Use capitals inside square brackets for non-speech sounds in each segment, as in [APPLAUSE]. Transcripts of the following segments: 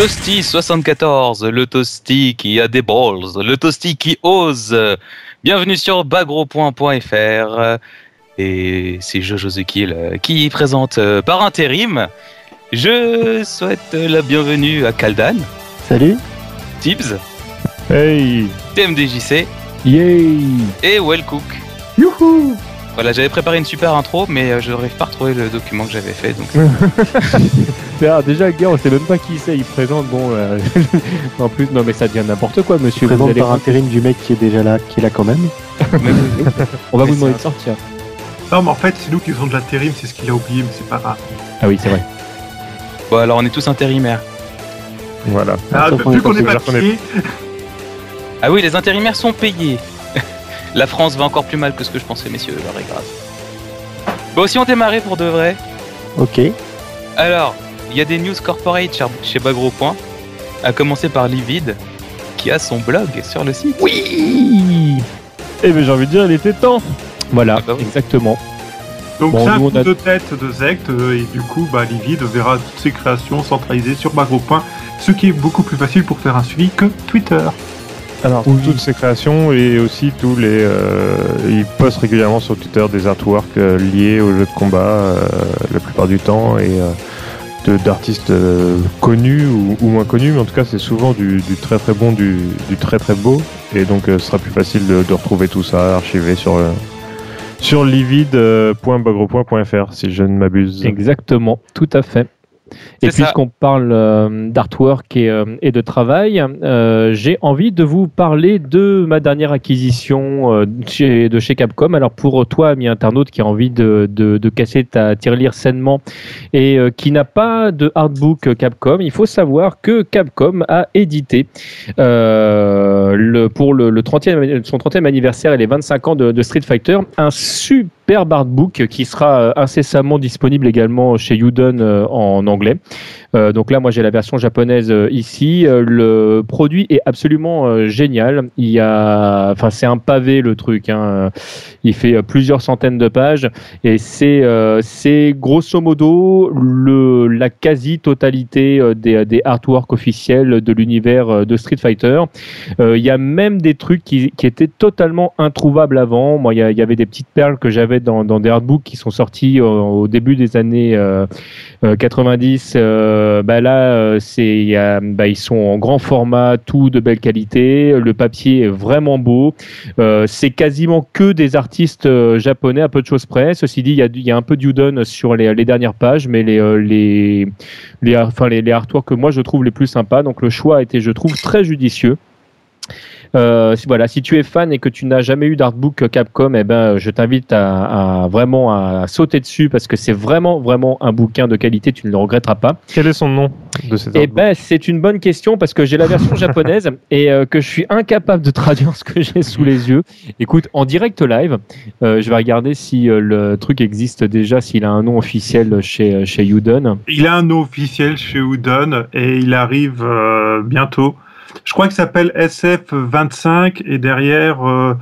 Toasty 74, le Toasty qui a des balls, le Toasty qui ose. Bienvenue sur bagro.fr et c'est Jojo Zekil qui présente euh, par intérim. Je souhaite la bienvenue à Kaldan, Salut. Tibbs, Hey TMDJC Yay et Wellcook. Youhou Voilà, j'avais préparé une super intro, mais euh, je n'arrive pas à retrouver le document que j'avais fait. Donc, Ah, Déjà, gars, on sait même pas qui c'est, il présente, bon... euh, en plus, non mais ça devient n'importe quoi, monsieur. Vous Présente allez- par intérim du mec qui est déjà là, qui est là quand même. On va Mais vous demander de sortir. Non, mais en fait, c'est nous qui faisons de l'intérim, c'est ce qu'il a oublié, mais c'est pas grave. Ah oui, c'est vrai. bon, alors on est tous intérimaires. Voilà. Ah, sauf bah, qu'on est vu qu'on pas est pas sûr qu'on est- payé, Ah oui, les intérimaires sont payés. La France va encore plus mal que ce que je pensais, messieurs, est grave. Bon, si on démarrait pour de vrai, Ok. alors, il y a des news corporate chez- Bagro. Point, à commencer par Livid, qui a son blog sur le site. Oui Eh ben j'ai envie de dire, il était temps Voilà, Ah bah oui. exactement. donc Bon, c'est un coup a- de tête de Zect, euh, et du coup, bah, Livid verra toutes ses créations centralisées sur Bagro. Ce qui est beaucoup plus facile pour faire un suivi que Twitter. Alors, Oui. toutes ces créations et aussi tous les. euh, ils postent régulièrement sur Twitter des artworks euh, liés au jeu de combat euh, la plupart du temps et euh, de- d'artistes euh, connus ou, ou moins connus, mais en tout cas, c'est souvent du, du très très bon, du, du très très beau. Et donc, euh, ce sera plus facile de, de retrouver tout ça archivé sur le. Sur livid.bagro.fr si je ne m'abuse. Exactement, tout à fait. Et puisqu'on parle euh, d'artwork et, euh, et de travail, euh, j'ai envie de vous parler de ma dernière acquisition chez, de chez Capcom. Alors pour toi, ami internaute, qui a envie de, de, de casser ta tirelire sainement et qui n'a pas de artbook Capcom, il faut savoir que Capcom a édité le, pour le, le 30e, son 30e anniversaire et les 25 ans de, Street Fighter un superbe artbook qui sera euh, incessamment disponible également chez Udon euh, en anglais. Euh, donc là, moi, j'ai la version japonaise ici. Le produit est absolument génial. Il y a, enfin, c'est un pavé le truc. Hein. Il fait plusieurs centaines de pages et c'est, c'est grosso modo le, la quasi-totalité des, des artworks officiels de l'univers de Street Fighter. Il y a même des trucs qui, qui étaient totalement introuvables avant. Moi, il y avait des petites perles que j'avais dans, dans des artbooks qui sont sortis au début des années euh, euh, 90. euh, bah là, ils sont en grand format, tout de belle qualité. Le papier est vraiment beau. Euh, c'est quasiment que des artistes euh, japonais, à peu de choses près. Ceci dit, il y a, un peu d'Udon sur les, dernières pages, mais euh, les, les, enfin, les, les artworks que moi je trouve les plus sympas. Donc le choix a été, je trouve, très judicieux. Euh, si- voilà, si tu es fan et que tu n'as jamais eu d'artbook Capcom, eh ben, je t'invite à, à vraiment à sauter dessus parce que c'est vraiment vraiment un bouquin de qualité, tu ne le regretteras pas. Quel est son nom de cet Eh artbook ben, c'est une bonne question parce que j'ai la version [LAUGHS] japonaise et euh, que je suis incapable de traduire ce que j'ai sous les yeux. Écoute, en direct live, euh, je vais regarder si euh, le truc existe déjà, s'il a un nom officiel chez chez Udon. Il a un nom officiel chez Udon et il arrive euh, bientôt. Je crois qu'il s'appelle SF25 et derrière euh,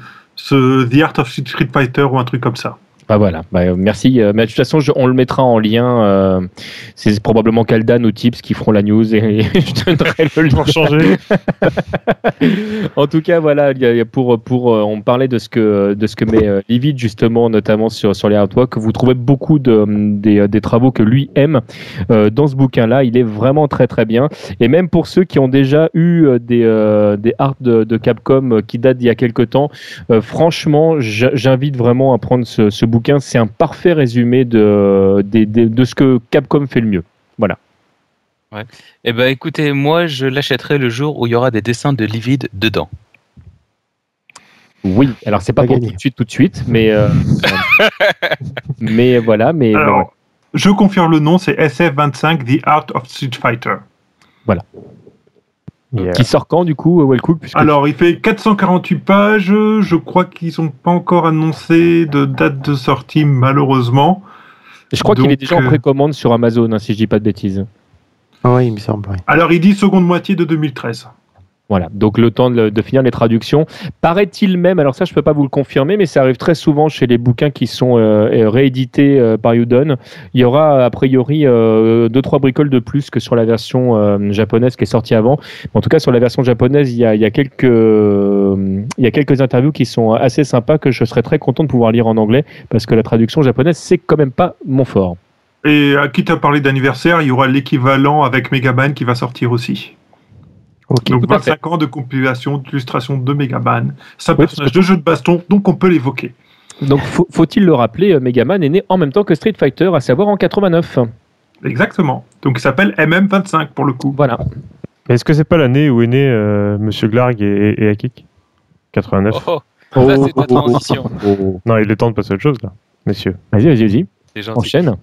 The Art of Street Fighter ou un truc comme ça. Bah voilà, bah, merci. Euh, Mais de toute façon, je- on le mettra en lien. euh, c'est probablement Kaldan ou Tips qui feront la news et, je donnerai le lien. Pour changer. [LAUGHS] en tout cas, voilà, il y a- pour pour euh, on parlait de ce que de ce que met euh, Livid justement, notamment sur sur les artworks. Vous trouvez beaucoup de des, des travaux que lui aime euh, dans ce bouquin-là. Il est vraiment très très bien. Et même pour ceux qui ont déjà eu des des arts de, de Capcom qui datent d'il y a quelques temps, franchement, j'invite vraiment à prendre ce, ce bouquin. C'est un parfait résumé de, ce que Capcom fait le mieux. Eh ben, écoutez, moi, je l'achèterai le jour où il y aura des dessins de Livid dedans. Oui, alors c'est pas, Pas pour gagné. tout de suite, tout de suite, mais euh, [LAUGHS] mais voilà, mais Alors, je confirme le nom, c'est SF25 The Art of Street Fighter. Yeah. qui sort quand du coup, Alors, il fait 448 pages. Je crois qu'ils n'ont pas encore annoncé de date de sortie, malheureusement. je crois qu'il est déjà en euh, précommande sur Amazon, hein, si je dis pas de bêtises. Ah oui, il me semble. oui. Alors, il dit seconde moitié de 2013. Voilà, donc le temps de, finir les traductions. Paraît-il même, alors ça je peux pas vous le confirmer, mais ça arrive très souvent chez les bouquins qui sont euh, réédités euh, par Udon. Il y aura a priori euh, deux trois bricoles de plus que sur la version euh, japonaise qui est sortie avant. En tout cas sur la version japonaise, il y a, quelques interviews qui sont assez sympas que je serais très content de pouvoir lire en anglais parce que la traduction japonaise c'est quand même pas mon fort. Et à qui t'as parlé d'anniversaire, il y aura l'équivalent avec Megaman qui va sortir aussi. Ok. Donc Tout à fait. 25 ans de compilation d'illustration de Megaman. C'est un Oui, personnage de jeu de baston, donc on peut l'évoquer. Donc faut- faut-il le rappeler, euh, Megaman est né en même temps que Street Fighter, à savoir en 89. Exactement. Donc il s'appelle MM25 pour le coup. Voilà. Est-ce que c'est pas l'année où est né euh, Monsieur Glarg et, et, et Akik? 89 Oh, ça, c'est ta transition. oh. Non, il est temps de passer à autre chose là, messieurs. Vas-y, vas-y, vas-y. Enchaîne.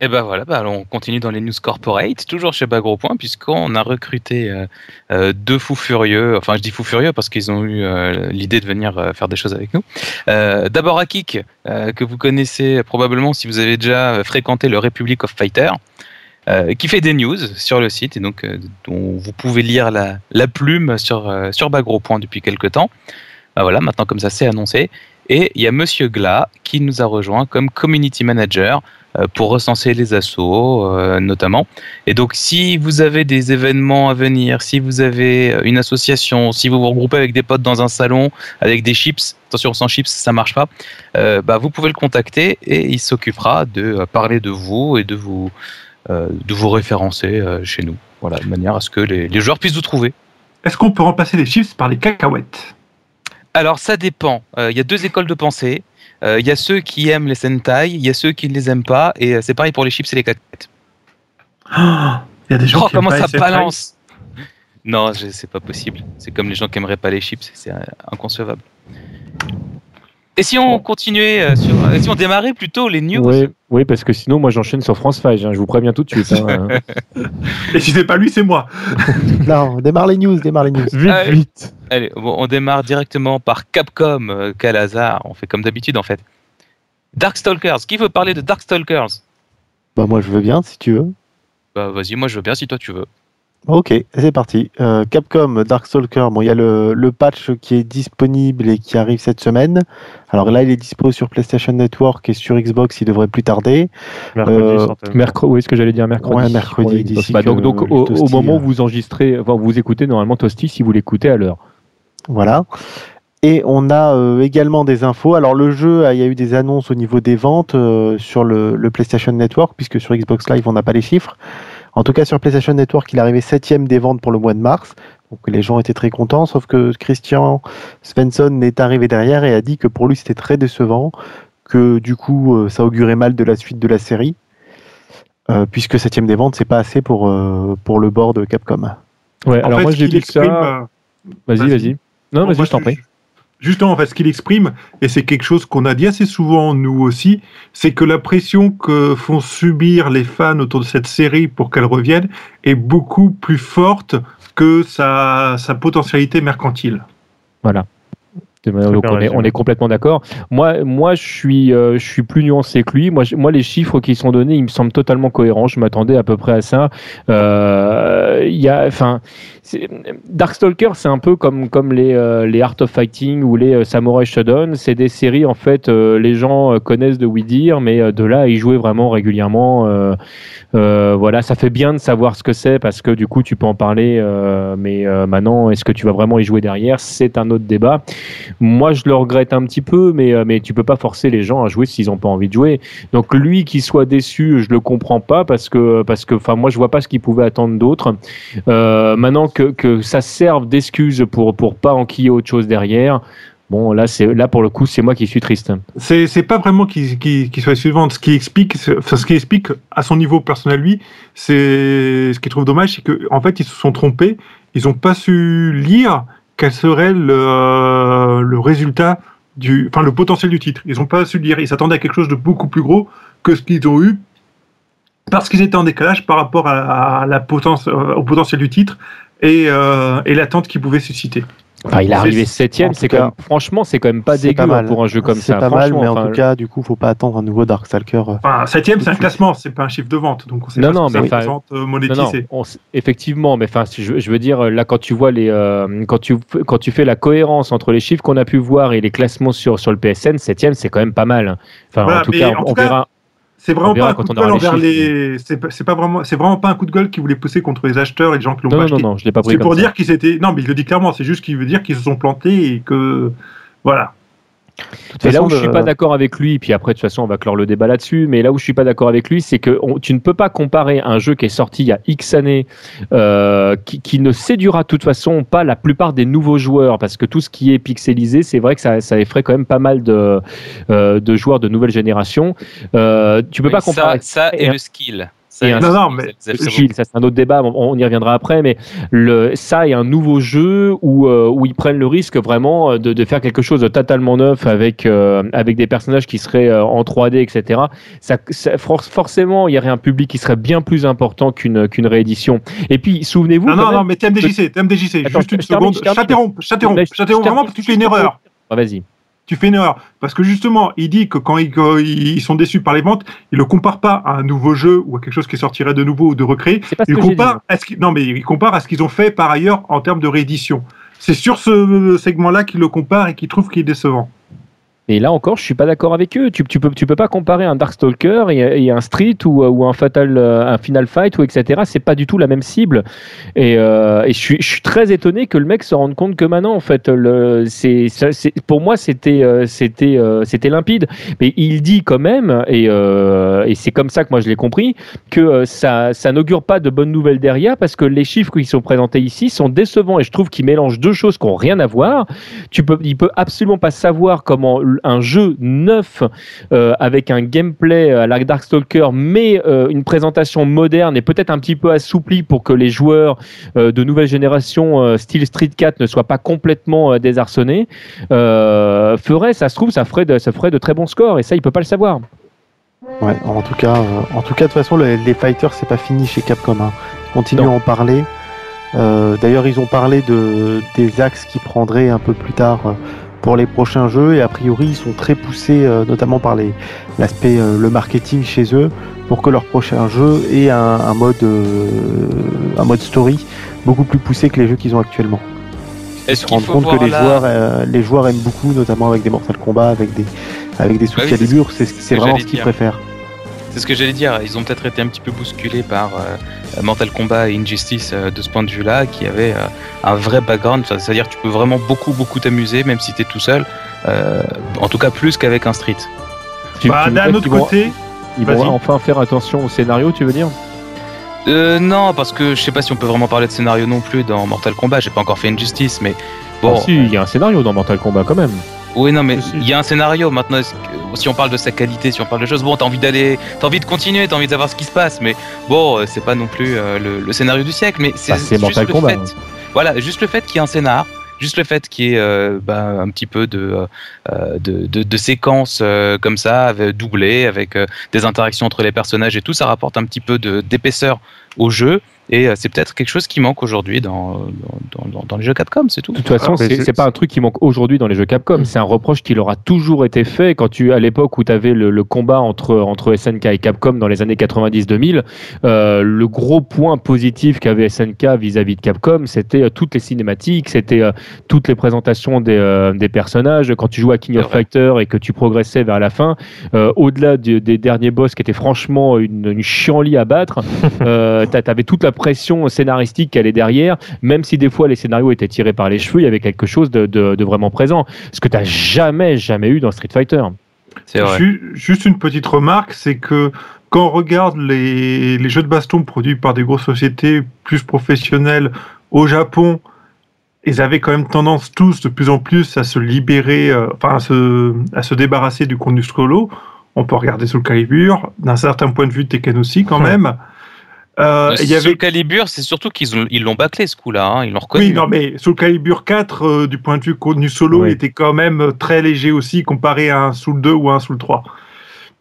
Et ben voilà, bah, on continue dans les news corporate, toujours chez Bagro Point, puisqu'on a recruté euh, euh, deux fous furieux. Enfin, je dis fous furieux parce qu'ils ont eu euh, l'idée de venir faire des choses avec nous. D'abord Akik, que vous connaissez probablement si vous avez déjà fréquenté le Republic of Fighter, qui fait des news sur le site et donc dont vous pouvez lire la, plume sur, sur Bagro Point depuis quelques temps. Bah voilà, maintenant comme ça c'est annoncé. Et il y a Monsieur Gla qui nous a rejoint comme community manager pour recenser les assos euh, notamment. Et donc si vous avez des événements à venir, si vous avez euh, une association, si vous vous regroupez avec des potes dans un salon avec des chips, attention sans chips ça marche pas, euh, bah, vous pouvez le contacter et il s'occupera de euh, parler de vous et de vous, euh, de vous référencer euh, chez nous. Voilà, de manière à ce que les, les joueurs puissent vous trouver. Est-ce qu'on peut remplacer les chips par des cacahuètes? Alors ça dépend. Euh, Il y a deux écoles de pensée. Euh, Il y a ceux qui aiment les Sentai, il y a ceux qui ne les aiment pas, et euh, c'est pareil pour les chips et les cacahuètes. Ah, Il y a des gens Oh, qui comment pas ça balance Non, c'est pas possible. C'est comme les gens qui aimeraient pas les chips, c'est euh, inconcevable. Et si on continuait euh, sur, euh, si on démarrait plutôt les news Oui, oui, parce que sinon, moi, j'enchaîne sur France 5. hein, je vous préviens tout de suite. hein. [LAUGHS] Et si c'est pas lui, c'est moi. [LAUGHS] Non, démarre les news, démarre les news. Vite, Allez. vite Allez, bon, on démarre directement par Capcom. euh, quel hasard, on fait comme d'habitude en fait. Darkstalkers, qui veut parler de Darkstalkers? Bah moi je veux bien si tu veux. Bah vas-y, moi je veux bien si toi tu veux. Ok, c'est parti. Euh, Capcom Darkstalker, bon il y a le, le patch qui est disponible et qui arrive cette semaine. Alors là il est dispo sur PlayStation Network et sur Xbox il devrait plus tarder. Mercredi, Euh. Mercredi, oui, ce que j'allais dire mercredi. Ouais, mercredi, d'ici Bah, donc, donc au, moment où euh, vous enregistrez, enfin, vous écoutez normalement Toasty si vous l'écoutez à l'heure. Voilà. Et on a euh, également des infos. Alors le jeu, euh, il y a eu des annonces au niveau des ventes euh, sur le, le PlayStation Network, puisque sur Xbox Live, on n'a pas les chiffres. En tout cas, sur PlayStation Network, il est arrivé septième des ventes pour le mois de mars. Donc les gens étaient très contents, sauf que Christian Svensson est arrivé derrière et a dit que pour lui, c'était très décevant, que du coup, euh, ça augurait mal de la suite de la série, euh, puisque septième des ventes, c'est pas assez pour, euh, pour le board de Capcom. Ouais, En alors fait, moi j'ai que ça. euh, Vas-y, vas-y. Non, vas-y, je t'en prie. Justement, en fait, ce qu'il exprime, et c'est quelque chose qu'on a dit assez souvent nous aussi, c'est que la pression que font subir les fans autour de cette série pour qu'elle revienne est beaucoup plus forte que sa, sa potentialité mercantile. Voilà. Donc on, est, on est complètement d'accord. Moi, moi je, suis, euh, je suis plus nuancé que lui. Moi, je- moi, les chiffres qui sont donnés, ils me semblent totalement cohérents. Je m'attendais à peu près à ça. Euh, y a, enfin, Darkstalker, c'est un peu comme, comme les, euh, les Art of Fighting ou les euh, Samurai Shodown. C'est des séries, en fait, les gens connaissent de oui dire, mais de là à y jouer vraiment régulièrement. voilà, ça fait bien de savoir ce que c'est parce que du coup, tu peux en parler. mais maintenant, est-ce que tu vas vraiment y jouer derrière? C'est un autre débat. Moi, je le regrette un petit peu, mais, euh, mais tu peux pas forcer les gens à jouer s'ils ont pas envie de jouer. Donc lui qui soit déçu, je le comprends pas parce que parce que enfin moi je vois pas ce qu'il pouvait attendre d'autre. Euh, maintenant que, que ça serve d'excuse pour pour pas enquiller autre chose derrière. Bon là c'est là pour le coup c'est moi qui suis triste. C'est c'est pas vraiment qu'il qu'il qu'il soit suivant. Ce qui explique, enfin, ce qui explique à son niveau personnel lui, c'est ce qu'il trouve dommage, c'est que en fait ils se sont trompés. Ils ont pas su lire quel serait le, le résultat du, enfin le potentiel du titre. Ils ont pas su le lire. Ils s'attendaient à quelque chose de beaucoup plus gros que ce qu'ils ont eu parce qu'ils étaient en décalage par rapport à, euh, au potentiel du titre et, euh, et l'attente qu'il pouvait susciter. Enfin, il est C'est- arrivé septième, c'est quand cas, même, franchement, c'est quand même pas c'est dégueu pas mal. hein, pour un jeu comme C'est ça. pas mal, mais en enfin, tout cas, du coup, faut pas attendre un nouveau Darkstalker. euh. Enfin, septième, c'est un classement, c'est pas un chiffre de vente, donc on sait Non, pas non, mais enfin, représente euh, Non, non, monétisé. on s- effectivement, mais enfin, je, je veux dire, là, quand tu vois les, euh, quand tu quand tu fais la cohérence entre les chiffres qu'on a pu voir et les classements sur sur le PSN, septième, c'est quand même pas mal. Enfin, Voilà, en tout cas, en on, tout on cas, verra. C'est vraiment pas un coup de gueule envers les. C'est pas, vraiment, c'est vraiment pas un coup de gueule qui voulait pousser contre les acheteurs et les gens qui l'ont pas non, non, acheté. non, je l'ai pas pris C'est pour ça. dire qu'ils étaient. Non, mais il le dit clairement. C'est juste qu'il veut dire qu'ils se sont plantés et que voilà. Et là où je suis pas d'accord avec lui, puis après de toute façon on va clore le débat là-dessus, mais là où je suis pas d'accord avec lui, c'est que on- tu ne peux pas comparer un jeu qui est sorti il y a X années, euh, qui, qui ne séduira de toute façon pas la plupart des nouveaux joueurs, parce que tout ce qui est pixelisé, c'est vrai que ça, ça effraie quand même pas mal de, euh, de joueurs de nouvelle génération. Euh, tu peux Oui, pas comparer. Ça, ça et le skill. Ça Non, non, mais- Gilles, ça c'est un autre débat, on, y reviendra après, mais le, ça est un nouveau jeu où, euh, où ils prennent le risque vraiment de, de faire quelque chose de totalement neuf avec, euh, avec des personnages qui seraient euh, en 3D, etc. Ça, ça- for- forcément, il y aurait un public qui serait bien plus important qu'une qu'une réédition. Et puis, souvenez-vous. Non, quand non, même- non, mais TMDJC, TMDJC, Attends, juste une je seconde. je t'interromps je vraiment parce que tu fais une erreur. Ah, Vas-y. Tu fais une erreur. Parce que justement, il dit que quand ils, sont déçus par les ventes, ils le comparent pas à un nouveau jeu ou à quelque chose qui sortirait de nouveau ou de recréé. À ce qu'ils- non, mais ils comparent à ce qu'ils ont fait par ailleurs en termes de réédition. C'est sur ce segment-là qu'ils le comparent et qu'ils trouvent qu'il est décevant. Et là encore, je suis pas d'accord avec eux. Tu, tu peux, pas comparer un Darkstalker et, et un Street ou, un Fatal, euh, un Final Fight ou etc. C'est pas du tout la même cible. Et, euh, je, suis, très étonné que le mec se rende compte que maintenant, en fait, pour moi, c'était, euh, c'était, limpide. Mais il dit quand même, et, c'est comme ça que moi je l'ai compris, que ça, n'augure pas de bonnes nouvelles derrière parce que les chiffres qui sont présentés ici sont décevants et je trouve qu'il mélange deux choses qui n'ont rien à voir. Tu peux, il peut absolument pas savoir comment un jeu neuf euh, avec un gameplay à la Darkstalker, mais euh, une présentation moderne et peut-être un petit peu assouplie pour que les joueurs euh, de nouvelle génération, euh, style Street 4, ne soient pas complètement euh, désarçonnés, euh, ferait, ça se trouve, ça ferait, de, ça ferait de très bons scores et ça, il peut pas le savoir. Ouais, en tout cas, euh, en tout cas, de toute façon, les, les fighters, c'est pas fini chez Capcom. Hein. Ils continuent Non. à en parler. Euh, D'ailleurs, ils ont parlé de des axes qu'ils prendraient un peu plus tard euh, pour les prochains jeux. Et a priori, ils sont très poussés, euh, notamment par les l'aspect euh, le marketing chez eux, pour que leur prochain jeu ait un, un mode euh, un mode story beaucoup plus poussé que les jeux qu'ils ont actuellement. Ils se rendent compte que les joueurs les joueurs aiment beaucoup, notamment avec des Mortal Kombat, avec des avec des Bah oui, sous-calibures. c'est vraiment ce qu'ils préfèrent. C'est ce que j'allais dire. Ils ont peut-être été un petit peu bousculés par euh, Mortal Kombat et Injustice euh, de ce point de vue-là, qui avait euh, un vrai background. Enfin, C'est-à-dire que tu peux vraiment beaucoup, beaucoup t'amuser, même si tu es tout seul. Euh, en tout cas, plus qu'avec un Street. Tu- Bah, d'un autre côté, Ils vont enfin faire attention au scénario, tu veux dire? Euh, non, parce que je sais pas si on peut vraiment parler de scénario non plus dans Mortal Kombat. J'ai pas encore fait Injustice, mais bon. Ah, si, il y a un scénario dans Mortal Kombat quand même. Oui, non, mais il y a un scénario. Maintenant, que- si on parle de sa qualité, si on parle de choses, bon, t'as envie d'aller, t'as envie de continuer, t'as envie de savoir ce qui se passe, mais bon, euh, c'est pas non plus euh, le, le scénario du siècle, mais c'est Bah, juste Mortal le Kombat, fait. hein. Voilà, juste le fait qu'il y ait un scénar, juste le fait qu'il y ait euh, bah, un petit peu de, euh, de, de, de séquences euh, comme ça, doublées, avec des interactions entre les personnages et tout, ça rapporte un petit peu d'épaisseur au jeu. Et euh, c'est peut-être quelque chose qui manque aujourd'hui dans, dans, dans, dans les jeux Capcom, c'est tout. De toute façon, Ah, c'est pas un truc qui manque aujourd'hui dans les jeux Capcom. C'est un reproche qui leur a toujours été fait quand tu, à l'époque où tu avais le, le combat entre, entre SNK et Capcom dans les années 90-2000. euh, le gros point positif qu'avait SNK vis-à-vis de Capcom, c'était euh, toutes les cinématiques, c'était euh, toutes les présentations des, euh, des personnages. Quand tu jouais à King of vrai. Fighter et que tu progressais vers la fin, euh, au-delà des derniers boss qui étaient franchement une, une chienlit à battre, [LAUGHS] euh, t'a- t'avais toute la pression scénaristique qui allait derrière, même si des fois les scénarios étaient tirés par les cheveux, il y avait quelque chose de, de- de vraiment présent. Ce que t'as jamais, jamais eu dans Street Fighter. C'est vrai. Ju- Juste une petite remarque, c'est que quand on regarde les, les jeux de baston produits par des grosses sociétés plus professionnelles au Japon, ils avaient quand même tendance tous de plus en plus à se libérer, euh, enfin à se, à se débarrasser du contenu solo. On peut regarder Soul Calibur, d'un certain point de vue Tekken aussi quand même. Euh, il y Soul Calibur, c'est surtout qu'ils ont- ils l'ont bâclé ce coup-là, hein, ils l'ont reconnu. oui, non, mais Soul Calibur 4, euh, du point de vue contenu solo, Oui. était quand même euh, très léger aussi comparé à un Soul 2 ou à un Soul 3.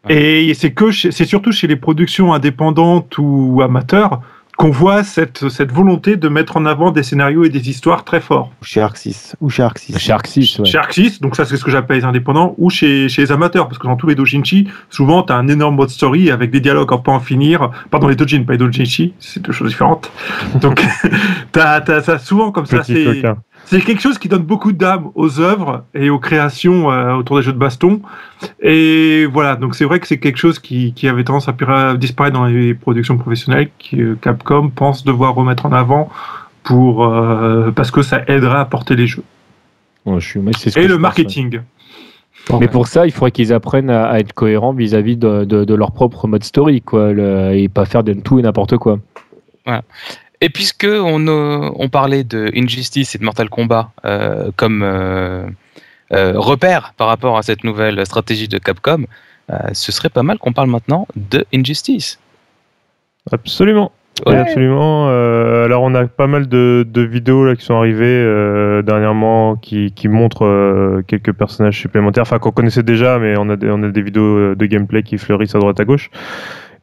Ouais. Et c'est que chez- c'est surtout chez les productions indépendantes ou amateurs qu'on voit cette, cette volonté de mettre en avant des scénarios et des histoires très forts. Chez 6. Ou chez 6. Chez 6, ouais. Chez 6, donc ça c'est ce que j'appelle les indépendants, ou chez, chez les amateurs, parce que dans tous les dojinshi, souvent tu as un énorme mode story avec des dialogues en pas en finir. Pardon, les dojin, pas les dojinshi, c'est deux choses différentes. Donc [LAUGHS] t'as as ça souvent comme ça. C'est coquin. C'est quelque chose qui donne beaucoup d'âme aux œuvres et aux créations euh, autour des jeux de baston. Et voilà, donc c'est vrai que c'est quelque chose qui, qui avait tendance à disparaître dans les productions professionnelles, que euh, Capcom pense devoir remettre en avant pour euh, parce que ça aidera à porter les jeux. Ouais, je suis- moi, c'est ce que Et je le pense, marketing. ouais. Mais pour ça, il faudrait qu'ils apprennent à, à être cohérents vis-à-vis de, de- de leur propre mode story, quoi, le- et pas faire de tout et n'importe quoi. Et puisque on, euh, on parlait de Injustice et de Mortal Kombat euh, comme euh, euh, repère par rapport à cette nouvelle stratégie de Capcom, ce serait pas mal qu'on parle maintenant de Injustice. Absolument. Oui, absolument. Alors, on a pas mal de, de vidéos là, qui sont arrivées dernièrement qui, qui montrent quelques personnages supplémentaires, enfin qu'on connaissait déjà, mais on a, des, on a des vidéos de gameplay qui fleurissent à droite à gauche.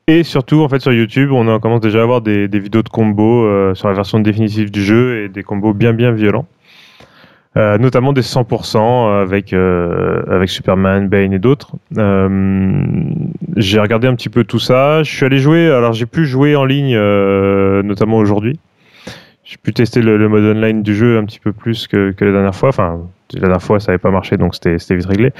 Et surtout, en fait, sur YouTube, on en commence déjà à avoir des, vidéos de combos euh, sur la version définitive du jeu et des combos bien bien violents. Euh, notamment des 100% avec, euh, avec Superman, Bane et d'autres. Euh, j'ai regardé un petit peu tout ça. Je suis allé jouer, alors j'ai pu jouer en ligne, euh, notamment aujourd'hui. J'ai pu tester le, le mode online du jeu un petit peu plus que, que la dernière fois. Enfin, la dernière fois, ça n'avait pas marché, donc c'était vite réglé.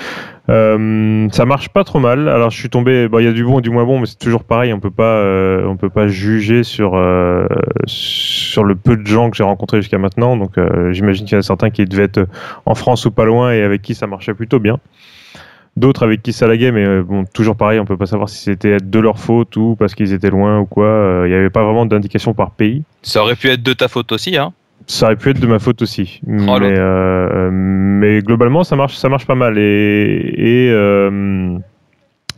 Euh, ça marche pas trop mal. Alors, je suis tombé. Il y a du bon et du moins bon, mais c'est toujours pareil. On peut pas, euh, on peut pas juger sur euh, sur le peu de gens que j'ai rencontrés jusqu'à maintenant. Donc, euh, j'imagine qu'il y en a certains qui devaient être en France ou pas loin et avec qui ça marchait plutôt bien. D'autres avec qui ça laguait, mais euh, bon, toujours pareil, on peut pas savoir si c'était de leur faute ou parce qu'ils étaient loin ou quoi. Il n'y avait pas vraiment d'indication par pays. Ça aurait pu être de ta faute aussi, hein Ça aurait pu être de ma faute aussi, Oh, mais, l'autre. euh, mais globalement ça marche, ça marche pas mal. Et, et, euh,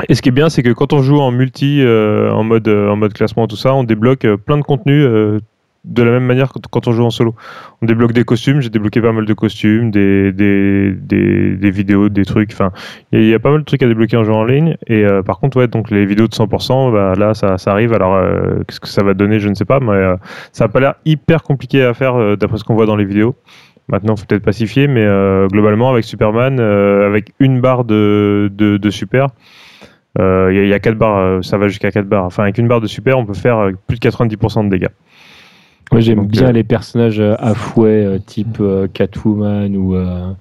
et ce qui est bien, c'est que quand on joue en multi, euh, en mode euh, en mode classement tout ça, on débloque euh, plein de contenus euh, de la même manière quand on joue en solo. On débloque des costumes, j'ai débloqué pas mal de costumes, des des, des, vidéos, des trucs. Enfin, il y, a- pas mal de trucs à débloquer en jouant en ligne. Et euh, par contre, ouais, donc les vidéos de 100%, bah, là ça, ça arrive. Alors euh, qu'est-ce que ça va donner, je ne sais pas, mais euh, ça a pas l'air hyper compliqué à faire d'après ce qu'on voit dans les vidéos. Maintenant, faut peut-être pacifier, mais globalement, avec Superman, avec une barre de, de, super, il y, a- 4 barres, ça va jusqu'à 4 barres. Enfin, avec une barre de super, on peut faire plus de 90% de dégâts. Moi, j'aime Donc, bien euh, les personnages euh, à fouet, euh, type euh, Catwoman ou, euh,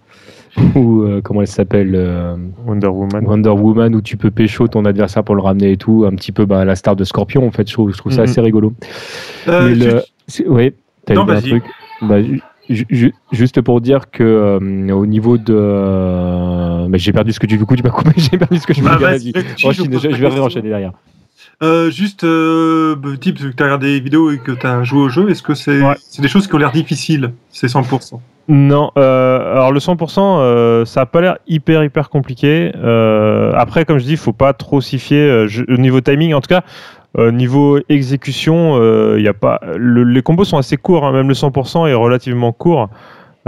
[LAUGHS] ou euh, comment elle s'appelle euh, Wonder Woman. Wonder Woman, où tu peux pécho ton adversaire pour le ramener et tout, un petit peu bah, la star de Scorpion, en fait. Je trouve, je trouve ça Mhm. assez rigolo. Euh, Mais le- Oui, t'as Non, dit un truc. Bah, ju- ju- ju- juste pour dire que euh, au niveau de. euh, mais j'ai perdu ce que tu du coup, tu m'as coupé, [LAUGHS] j'ai perdu ce que je voulais Bah, dire. vas-y, vas-y. réfléchis, Enchaîne, pose je, je vais enchaîner derrière. Euh, juste, euh, bah, type, que tu as regardé des vidéos et que tu as joué au jeu, est-ce que c'est Ouais. des choses qui ont l'air difficiles C'est 100%. Non, euh, alors le 100%, euh, ça a pas l'air hyper hyper compliqué. Après, comme je dis, il faut pas trop s'y fier au niveau timing. En tout cas, niveau exécution, il y a pas. le- les combos sont assez courts, hein, même le 100% est relativement court.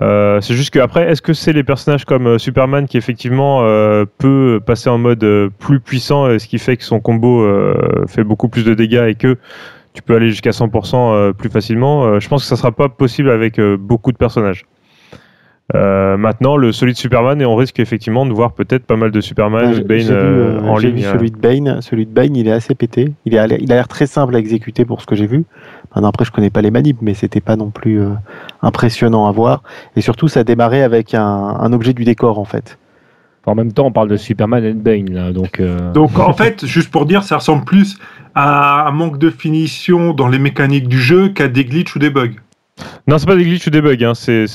Euh, c'est juste que après, est-ce que c'est les personnages comme euh, Superman qui effectivement euh, peut passer en mode plus puissant, et ce qui fait que son combo fait beaucoup plus de dégâts et que tu peux aller jusqu'à 100% euh, plus facilement. Je pense que ça sera pas possible avec beaucoup de personnages. Euh, maintenant, le solide Superman, et on risque effectivement de voir peut-être pas mal de Superman Ouais, de Bane j'ai vu, euh, euh, en ligne. vu celui de Bane. Celui de Bane, il est assez pété. Il, est, allé- il a l'air très simple à exécuter pour ce que j'ai vu. Maintenant, après, je connais pas les manips, mais c'était pas non plus euh, impressionnant à voir. Et surtout, ça a démarré avec un, un objet du décor, en fait. En même temps, on parle de Superman and Bane, là, donc. euh, Donc en fait, juste pour dire, ça ressemble plus à un manque de finition dans les mécaniques du jeu qu'à des glitches ou des bugs. Non, c'est pas des glitches ou des bugs, hein. c'est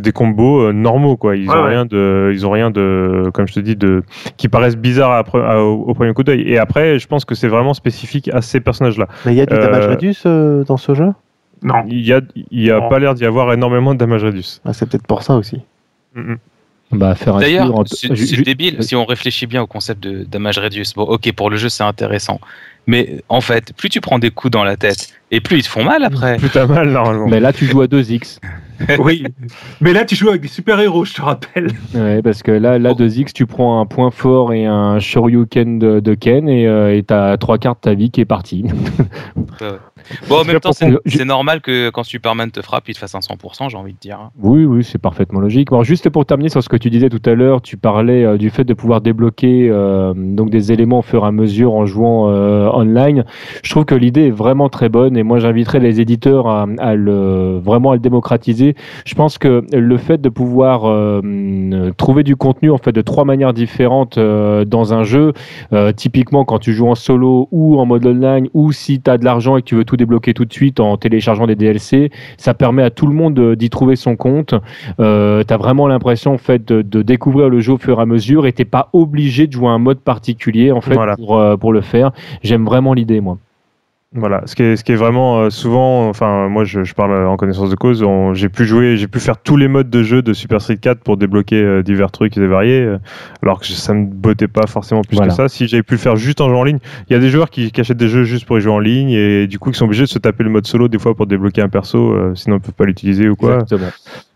des combos euh, normaux quoi. Ils Ouais, ont ouais. rien de, ils ont rien de, comme je te dis, de qui paraissent bizarres à pre- à- au, au premier coup d'œil. Et après, je pense que c'est vraiment spécifique à ces personnages-là. Mais il y a du Euh, damage reduce euh, dans ce jeu? Non. Il y a, il y a Non. pas l'air d'y avoir énormément de damage reduce. Ah, C'est peut-être pour ça aussi. Mm, mm. Bah, faire un D'ailleurs, en- c'est débile si on réfléchit bien au concept de damage reduce. Bon, ok, pour le jeu, c'est intéressant. Mais en fait, plus tu prends des coups dans la tête, et plus ils te font mal après. Plus t'as mal normalement. Mais là, tu joues à 2x. [LAUGHS] [LAUGHS] Oui, mais là tu joues avec des super-héros, je te rappelle. Ouais, parce que là, là Oh. 2X, tu prends un point fort et un Shoryuken de, de Ken et euh, t'as trois quarts de ta vie qui est partie. [LAUGHS] Bon, en même temps, c'est je- normal que quand Superman te frappe, il te fasse un 100%, j'ai envie de dire. hein. Oui, oui, c'est parfaitement logique. Alors, juste pour terminer sur ce que tu disais tout à l'heure, tu parlais euh, du fait de pouvoir débloquer euh, donc des éléments au fur et à mesure en jouant euh, online. Je trouve que l'idée est vraiment très bonne et moi j'inviterais les éditeurs à, à le vraiment à le démocratiser. Je pense que le fait de pouvoir euh, trouver du contenu en fait de trois manières différentes euh, dans un jeu, euh, typiquement quand tu joues en solo ou en mode online ou si tu as de l'argent et que tu veux tout débloquer tout de suite en téléchargeant des DLC, ça permet à tout le monde de- d'y trouver son compte. Tu as vraiment l'impression en fait de, de découvrir le jeu au fur et à mesure et t'es pas obligé de jouer un mode particulier en fait Voilà. pour, pour le faire. J'aime vraiment l'idée moi. Voilà, ce qui est, ce qui est vraiment euh, souvent, enfin moi je, je parle en connaissance de cause, j'ai pu jouer, j'ai pu faire tous les modes de jeu de Super Street 4 pour débloquer euh, divers trucs et variés, euh, alors que ça me bottait pas forcément plus Voilà. que ça. Si j'avais pu le faire juste en jouant en ligne, il y a des joueurs qui, qui achètent des jeux juste pour y jouer en ligne et du coup qui sont obligés de se taper le mode solo des fois pour débloquer un perso, euh, sinon ils peuvent pas l'utiliser ou quoi. Exactement.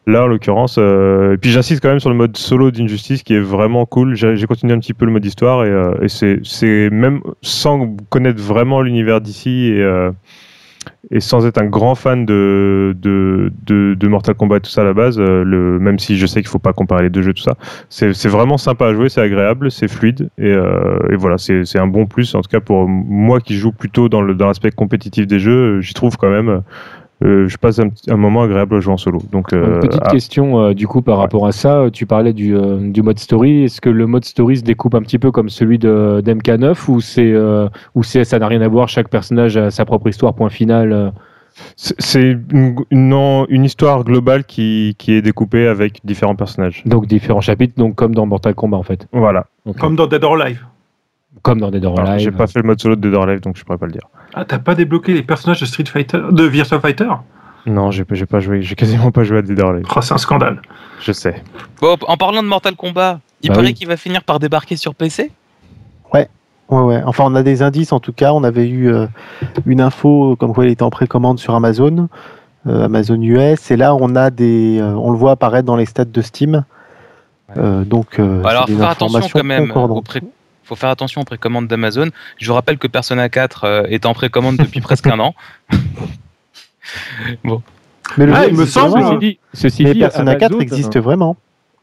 Là, en l'occurrence, euh, et puis j'insiste quand même sur le mode solo d'Injustice qui est vraiment cool. J'ai continué un petit peu le mode histoire et, euh, c'est- même sans connaître vraiment l'univers d'ici et, euh, sans être un grand fan de, Mortal Kombat et tout ça à la base, même si je sais qu'il faut pas comparer les deux jeux, tout ça, c'est vraiment sympa à jouer, c'est agréable, c'est fluide et, voilà, c'est un bon plus. En tout cas, pour moi qui joue plutôt dans le- dans l'aspect compétitif des jeux, j'y trouve quand même. Euh, je passe un, moment agréable à jouer en solo. Donc, euh, Une petite ah, question euh, du coup par rapport à ça. Tu parlais du, euh, du mode story. Est-ce que le mode story se découpe un petit peu comme celui de d'MK9 ou c'est euh, ou c'est ça n'a rien à voir. Chaque personnage a sa propre histoire. Point final. euh. C'est une, une, une histoire globale qui, qui est découpée avec différents personnages. Donc différents chapitres. Donc comme dans Mortal Kombat en fait. Voilà. Comme dans Dead or Alive. Comme dans Dead or Alors, J'ai Alive. pas fait le mode solo de Dead or Alive, donc je pourrais pas le dire. Ah, t'as pas débloqué les personnages de Street Fighter, de Virtua Fighter? Non, j'ai pas- joué, j'ai quasiment pas joué à Dead or Alive. Oh, c'est un scandale. Je sais. Bon, en parlant de Mortal Kombat, il Bah paraît oui. qu'il va finir par débarquer sur PC. Ouais, ouais. Enfin, on a des indices en tout cas. On avait eu euh, une info comme quoi il était en précommande sur Amazon, euh, Amazon US. Et là, on a des, euh, on le voit apparaître dans les stats de Steam. Euh, donc, euh, Alors, faire attention quand même aux pré- faut faire attention aux précommandes d'Amazon. Je vous rappelle que Persona 4 euh, est en précommande depuis [LAUGHS] presque un an. [LAUGHS] Mais le Ah, jeu il me semble- Ceci dit, ceci Mais dit, Persona 4 Amazon, existe vraiment.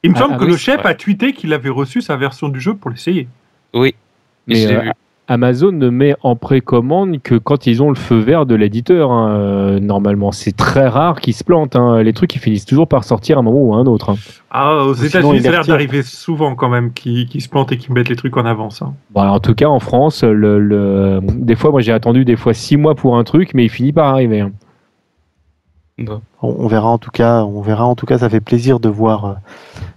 Il me Ah, semble ah que oui, le chef a tweeté qu'il avait reçu sa version du jeu pour l'essayer. Oui. Mais, je l'ai euh, vu. Amazon ne met en précommande que quand ils ont le feu vert de l'éditeur. hein, euh, normalement, c'est très rare qu'ils se plantent. hein. Les trucs, ils finissent toujours par sortir à un moment ou à un autre. hein. Ah, aux États-Unis, ça a l'air d'arriver souvent quand même, qui, qui se plantent et qui mettent les trucs en avance. hein. Bon, alors, en tout cas, en France, le, le- des fois, moi, j'ai attendu des fois six mois pour un truc, mais il finit par arriver. hein. Bon. On, on verra en tout cas. On verra en tout cas. Ça fait plaisir de voir euh,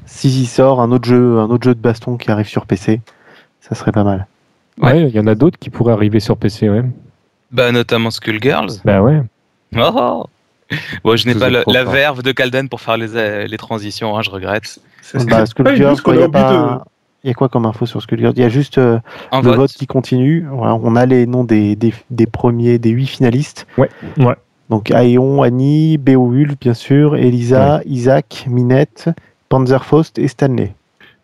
s'il sort un autre jeu, un autre jeu de baston qui arrive sur PC. Ça serait pas mal. Ouais. Ouais, il y en a d'autres qui pourraient arriver sur PC. Ouais. Bah, notamment Skullgirls. Bah ouais. Oh, oh. Bon, je n'ai pas la, verve de Kalden pour faire les, euh, les transitions, hein, je regrette. Bah, Skullgirls, quoi, il y pas- y a quoi comme info sur Skullgirls? Il y a juste euh, le vote. vote qui continue. Voilà, on a les noms des, des, des premiers, des huit finalistes. Ouais, ouais. Donc Aeon, Annie, Beowulf, bien sûr, Elisa, Isaac, Minette, Panzerfaust et Stanley.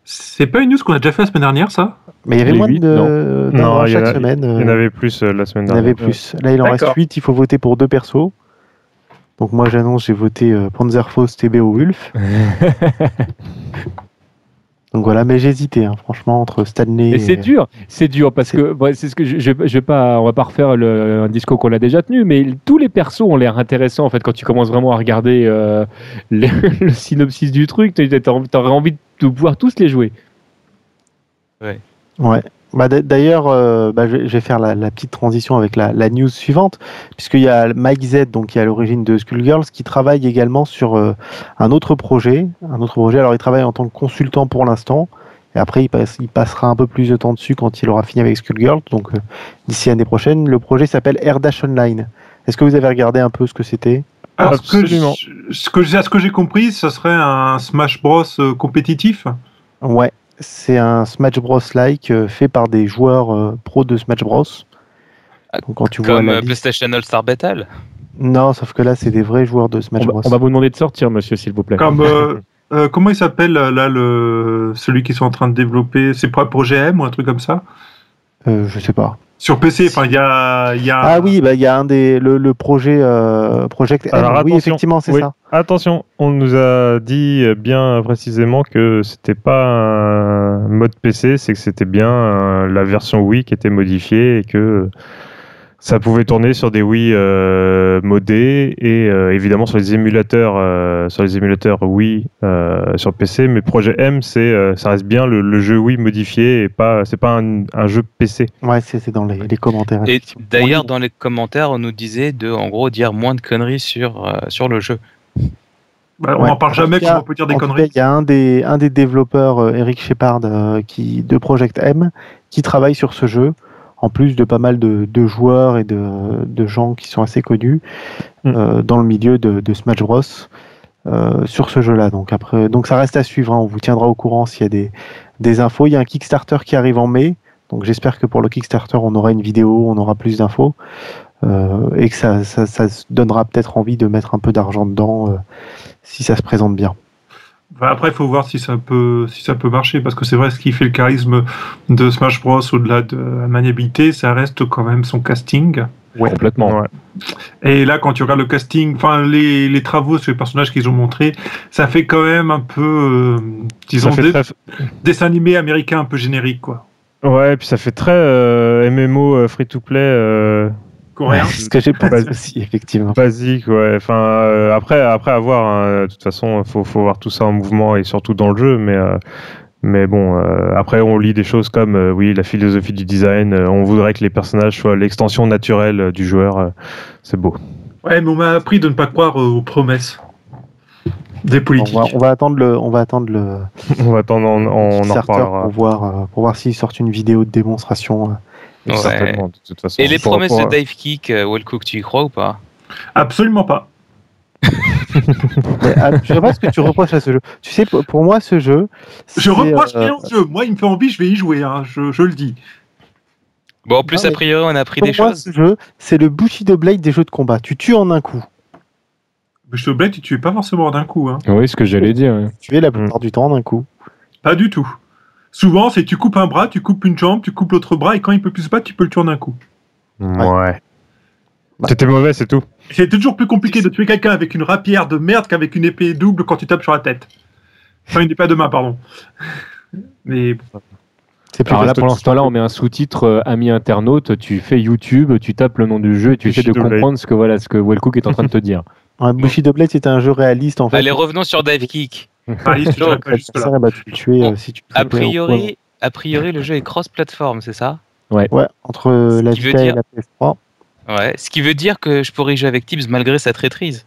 C'est pas une news qu'on a déjà fait la semaine dernière, ça? Mais il y avait Les moins de non. Non, il y chaque a- semaine. Il y en euh, avait plus euh, la semaine il y en dernière. avait plus. Là, il en reste D'accord. 8. Il faut voter pour deux persos. Donc moi, j'annonce, j'ai voté euh, Panzerfaust et Beowulf. [LAUGHS] Donc voilà, mais j'ai hésité, hein, franchement, entre Stanley Et c'est dur, c'est dur parce que ouais, c'est ce que je, je, je vais pas, on va pas refaire le, un discours qu'on a déjà tenu, mais tous les persos ont l'air intéressants en fait quand tu commences vraiment à regarder euh, [LAUGHS] le, le synopsis du truc, t'as envie- t'aurais envie de pouvoir tous les jouer. Ouais. Bah, D'ailleurs, euh, bah, je vais faire la, la petite transition avec la, la news suivante, puisqu'il y a Mike Z, donc qui est à l'origine de Skullgirls, qui travaille également sur euh, un autre projet. Un autre projet. Alors, il travaille en tant que consultant pour l'instant, et après, il, passe, il passera un peu plus de temps dessus quand il aura fini avec Skullgirls, donc euh, d'ici l'année prochaine. Le projet s'appelle Air Dash Online. Est-ce que vous avez regardé un peu ce que c'était? Alors, ce que Absolument. ce que j'ai- à ce que j'ai compris, ce serait un Smash Bros euh, compétitif? Ouais, c'est un Smash Bros like euh, fait par des joueurs euh, pros de Smash Bros. Ah, Donc quand tu vois Comme la euh, liste- PlayStation All Star Battle. Non, sauf que là, c'est des vrais joueurs de On Smash va, Bros. on va vous demander de sortir, monsieur, s'il vous plaît. Comme, euh, [LAUGHS] euh, comment il s'appelle là, le, celui qu'ils sont en train de développer C'est pas Projet M ou un truc comme ça? Euh, je sais pas. Sur PC, enfin, il y a, il y a. Ah oui, bah il y a un des le, le projet euh, Project M. Alors, oui, effectivement, c'est Oui. ça. Attention, on nous a dit bien précisément que c'était pas un mode PC, c'est que c'était bien euh, la version Wii qui était modifiée et que ça pouvait tourner sur des Wii euh, modés et euh, évidemment sur les émulateurs, euh, sur les émulateurs Wii euh, sur PC. Mais Projet M, c'est euh, ça reste bien le, le jeu Wii modifié et pas c'est pas un, un jeu PC. Ouais, c'est c'est dans les, les commentaires. Et d'ailleurs, dans les commentaires, on nous disait de, en gros, dire moins de conneries sur, euh, sur le jeu. Bah, on Ouais. en parle jamais quand on peut dire des conneries. il y a un des, un des développeurs, euh, Eric Shepard, euh, qui, de Project M, qui travaille sur ce jeu, en plus de pas mal de, de joueurs et de, de gens qui sont assez connus Mm. euh, dans le milieu de, de Smash Bros. euh, sur ce jeu-là. Donc après, donc ça reste à suivre. hein. On vous tiendra au courant s'il y a des, des infos. Il y a un Kickstarter qui arrive en mai. Donc j'espère que pour le Kickstarter, on aura une vidéo, on aura plus d'infos. euh, et que ça, ça, ça se donnera peut-être envie de mettre un peu d'argent dedans euh, si ça se présente bien. Enfin, après, il faut voir si ça peut, si ça peut marcher, parce que c'est vrai, ce qui fait le charisme de Smash Bros. au-delà de la maniabilité, ça reste quand même son casting. Complètement. Ouais. Et là, quand tu regardes le casting, enfin les, les travaux sur les personnages qu'ils ont montrés, ça fait quand même un peu, euh, disons, des- très- dessin animé américain un peu générique, quoi. Ouais, puis ça fait très euh, MMO free to play. Coréen. C'est ce que j'ai [LAUGHS] Basique. aussi, effectivement. Basique, ouais. Enfin, euh, après, après avoir, hein, de toute façon, faut, faut voir tout ça en mouvement et surtout dans le jeu, mais. euh, mais bon, euh, après on lit des choses comme euh, oui la philosophie du design, euh, on voudrait que les personnages soient l'extension naturelle euh, du joueur, euh, c'est beau. Ouais, mais on m'a appris de ne pas croire euh, aux promesses des On politiques. va, on va attendre le, on va attendre le [LAUGHS] On va attendre, on, on en reparlera pour voir, euh, pour voir s'ils sortent une vidéo de démonstration. Euh. Ouais. certainement de toute façon. Et les promesses pour- de Dive Kick, euh, tu y crois ou pas? Absolument pas. Mais, ah, je sais pas ce que tu reproches à ce jeu. Tu sais, pour, moi, ce jeu. Je reproche euh, rien au jeu. Moi, il me fait envie, je vais y jouer. hein, je, je le dis. Bon, en plus, Non, a priori, on a appris Pour des moi, choses. ce jeu, c'est le Bushido Blade des jeux de combat. Tu tues en un coup. Te blette, tu tues pas forcément d'un coup. Hein. Oui, ce que j'allais dire. ouais. Tu es la plupart du temps en un coup. Pas du tout. Souvent, c'est tu coupes un bras, tu coupes une jambe, tu coupes l'autre bras, et quand il peut plus se battre, tu peux le tuer en un coup. Ouais. Bah. C'était mauvais, c'est tout. C'est toujours plus compliqué de tuer quelqu'un avec une rapière de merde qu'avec une épée double quand tu tapes sur la tête. Enfin, une épée à deux mains, pardon. [LAUGHS] Mais. C'est plus Alors là, pour l'instant, là, on met un sous-titre euh, ami internaute. Tu fais YouTube, tu tapes le nom du jeu et tu essaies de Blade. comprendre ce que voilà, ce que Wellcook est en train de te dire. [LAUGHS] Ouais, Bushido Blade, c'est un jeu réaliste en fait. Allez, revenons sur Dive Kick. Bah, euh, A priori, a priori, le jeu est cross-platform, c'est ça? Point. Ouais, entre euh, la et la PS3. Ouais. Ce qui veut dire que je pourrais y jouer avec Tibbs malgré sa traîtrise.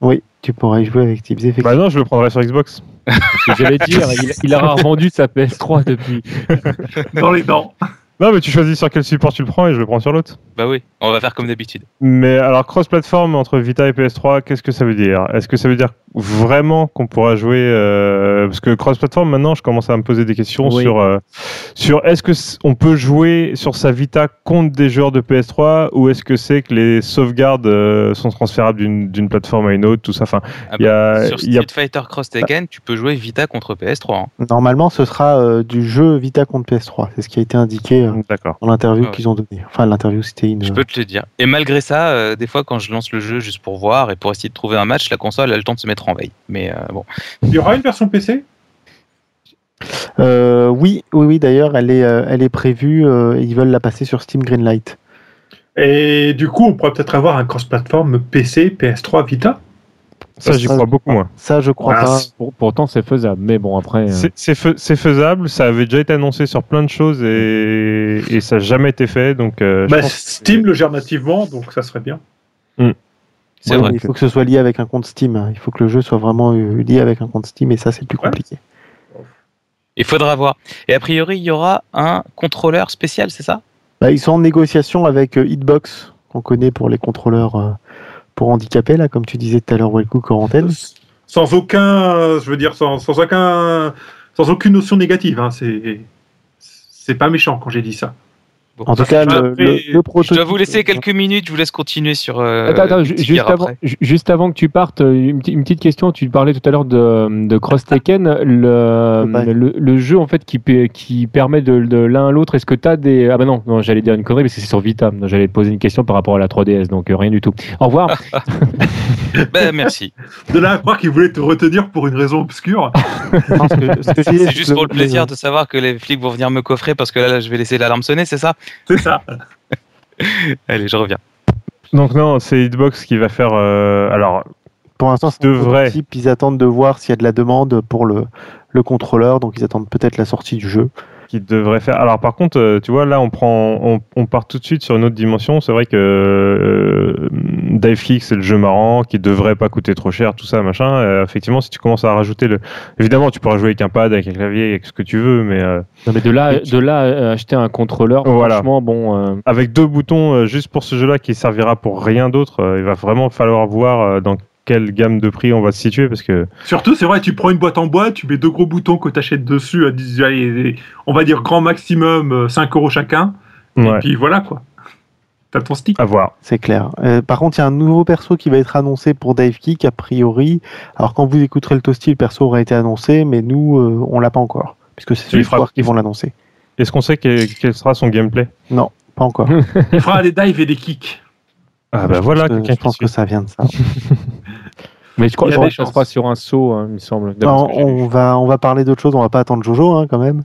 Oui, tu pourrais y jouer avec Tibbs, effectivement. Bah non, je le prendrai sur Xbox. [LAUGHS] J'allais dire, il, il a revendu sa PS3 depuis. [LAUGHS] Dans les dents. Non, mais tu choisis sur quel support tu le prends et je le prends sur l'autre. Bah oui, on va faire comme d'habitude. Mais alors, cross-platform entre Vita et PS3, qu'est-ce que ça veut dire? Est-ce que ça veut dire vraiment qu'on pourra jouer euh, Parce que cross-platform, maintenant, je commence à me poser des questions Oui. sur, euh, sur est-ce que on peut jouer sur sa Vita contre des joueurs de PS3 ou est-ce que c'est que les sauvegardes euh, sont transférables d'une d'une plateforme à une autre, tout ça? Enfin, Ah il y a, Sur il y a- Street Fighter Cross Tekken, tu peux jouer Vita contre PS3. hein. Normalement, ce sera euh, du jeu Vita contre PS3. C'est ce qui a été indiqué euh, D'accord. dans l'interview Ah ouais. qu'ils ont donnée. Enfin, l'interview, c'était une. Je peux te le dire. Et malgré ça, euh, des fois, quand je lance le jeu juste pour voir et pour essayer de trouver un match, la console a le temps de se mettre en veille. Mais euh, bon. Il y aura une version PC Euh, oui, oui, oui. D'ailleurs, elle est, euh, elle est prévue. euh, ils veulent la passer sur Steam Greenlight. Et du coup, on pourrait peut-être avoir un cross-platform PC, PS3, Vita? Ça, j'y crois beaucoup moins. Ça, je crois Ah, pas. c'est- Pour- pourtant, c'est faisable. Mais bon, après. euh, C'est- C'est fais- c'est faisable, ça avait déjà été annoncé sur plein de choses et, et ça n'a jamais été fait. Donc, euh, je Bah, que Steam le gère nativement, donc ça serait bien. C'est Ouais, vrai. Il faut que ce soit lié avec un compte Steam. Il faut que le jeu soit vraiment euh, lié avec un compte Steam. Et ça, c'est plus Ouais. compliqué. Il faudra voir. Et a priori, il y aura un contrôleur spécial, c'est ça? Bah, ils sont en négociation avec Hitbox, qu'on connaît pour les contrôleurs euh, pour handicapés, là, comme tu disais tout à l'heure, Wellcook en antenne. Sans aucun, je veux dire, sans, sans aucun, sans aucune notion négative. Hein. C'est, c'est pas méchant quand j'ai dit ça. Bon. En tout cas, le, le, Je dois vous laisser quelques minutes, je vous laisse continuer sur. euh, Attends, juste, avant, juste que tu partes, euh, une, petite- une petite question. Tu parlais tout à l'heure de, de Cross Tekken. Le, [LAUGHS] Ouais. le, le jeu en fait qui, pe- qui permet de, de l'un à l'autre. Est-ce que tu as des. Ah bah non, non j'allais dire une connerie parce que c'est sur Vita. J'allais te poser une question par rapport à la 3DS, donc euh, rien du tout. Au revoir. [LAUGHS] [LAUGHS] Ben, merci. De là à croire qu'il voulait te retenir pour une raison obscure. C'est juste pour le plaisir de savoir que les flics vont venir me coffrer parce que là, là, je vais laisser l'alarme sonner, c'est ça? C'est ça. [LAUGHS] Allez, je reviens. Donc non, c'est Hitbox qui va faire. euh, alors, Pour l'instant, c'est un devrait. prototype. Ils attendent de voir s'il y a de la demande pour le, le contrôleur, donc ils attendent peut-être la sortie du jeu. Qui devrait faire. Alors par contre, euh, tu vois, là, on prend, on, on part tout de suite sur une autre dimension. C'est vrai que euh, Dive Kick, c'est le jeu marrant qui devrait pas coûter trop cher, tout ça, machin. Euh, effectivement, si tu commences à rajouter le, évidemment, tu pourras jouer avec un pad, avec un clavier, avec ce que tu veux, mais euh, Non, mais de là, de là acheter un contrôleur, Voilà. franchement, bon. avec deux boutons juste pour ce jeu-là qui servira pour rien d'autre, il va vraiment falloir voir dans quelle gamme de prix on va se situer parce que Surtout, c'est vrai, tu prends une boîte en bois, tu mets deux gros boutons que tu achètes dessus à 10, allez, on va dire grand maximum euh, 5 euros chacun. ouais, Et puis voilà quoi. T'as ton stick. à voir. C'est clair. Euh, par contre, il y a un nouveau perso qui va être annoncé pour Dive Kick, a priori. Alors, quand vous écouterez le toasty, le perso aura été annoncé, mais nous, euh, on l'a pas encore. Puisque c'est ce soir qu'ils vont l'annoncer. Est-ce qu'on sait quel, quel sera son gameplay? Pas encore. [LAUGHS] Il fera des dives et des kicks. Ah bah Je voilà, pense que- quelqu'un Je qui pense que ça vient de ça. [LAUGHS] Mais je crois Il y a je crois des que ça chances. sera sur un saut, hein, il me semble. Non, on va, on va parler d'autre chose. On va pas attendre Jojo, hein, quand même.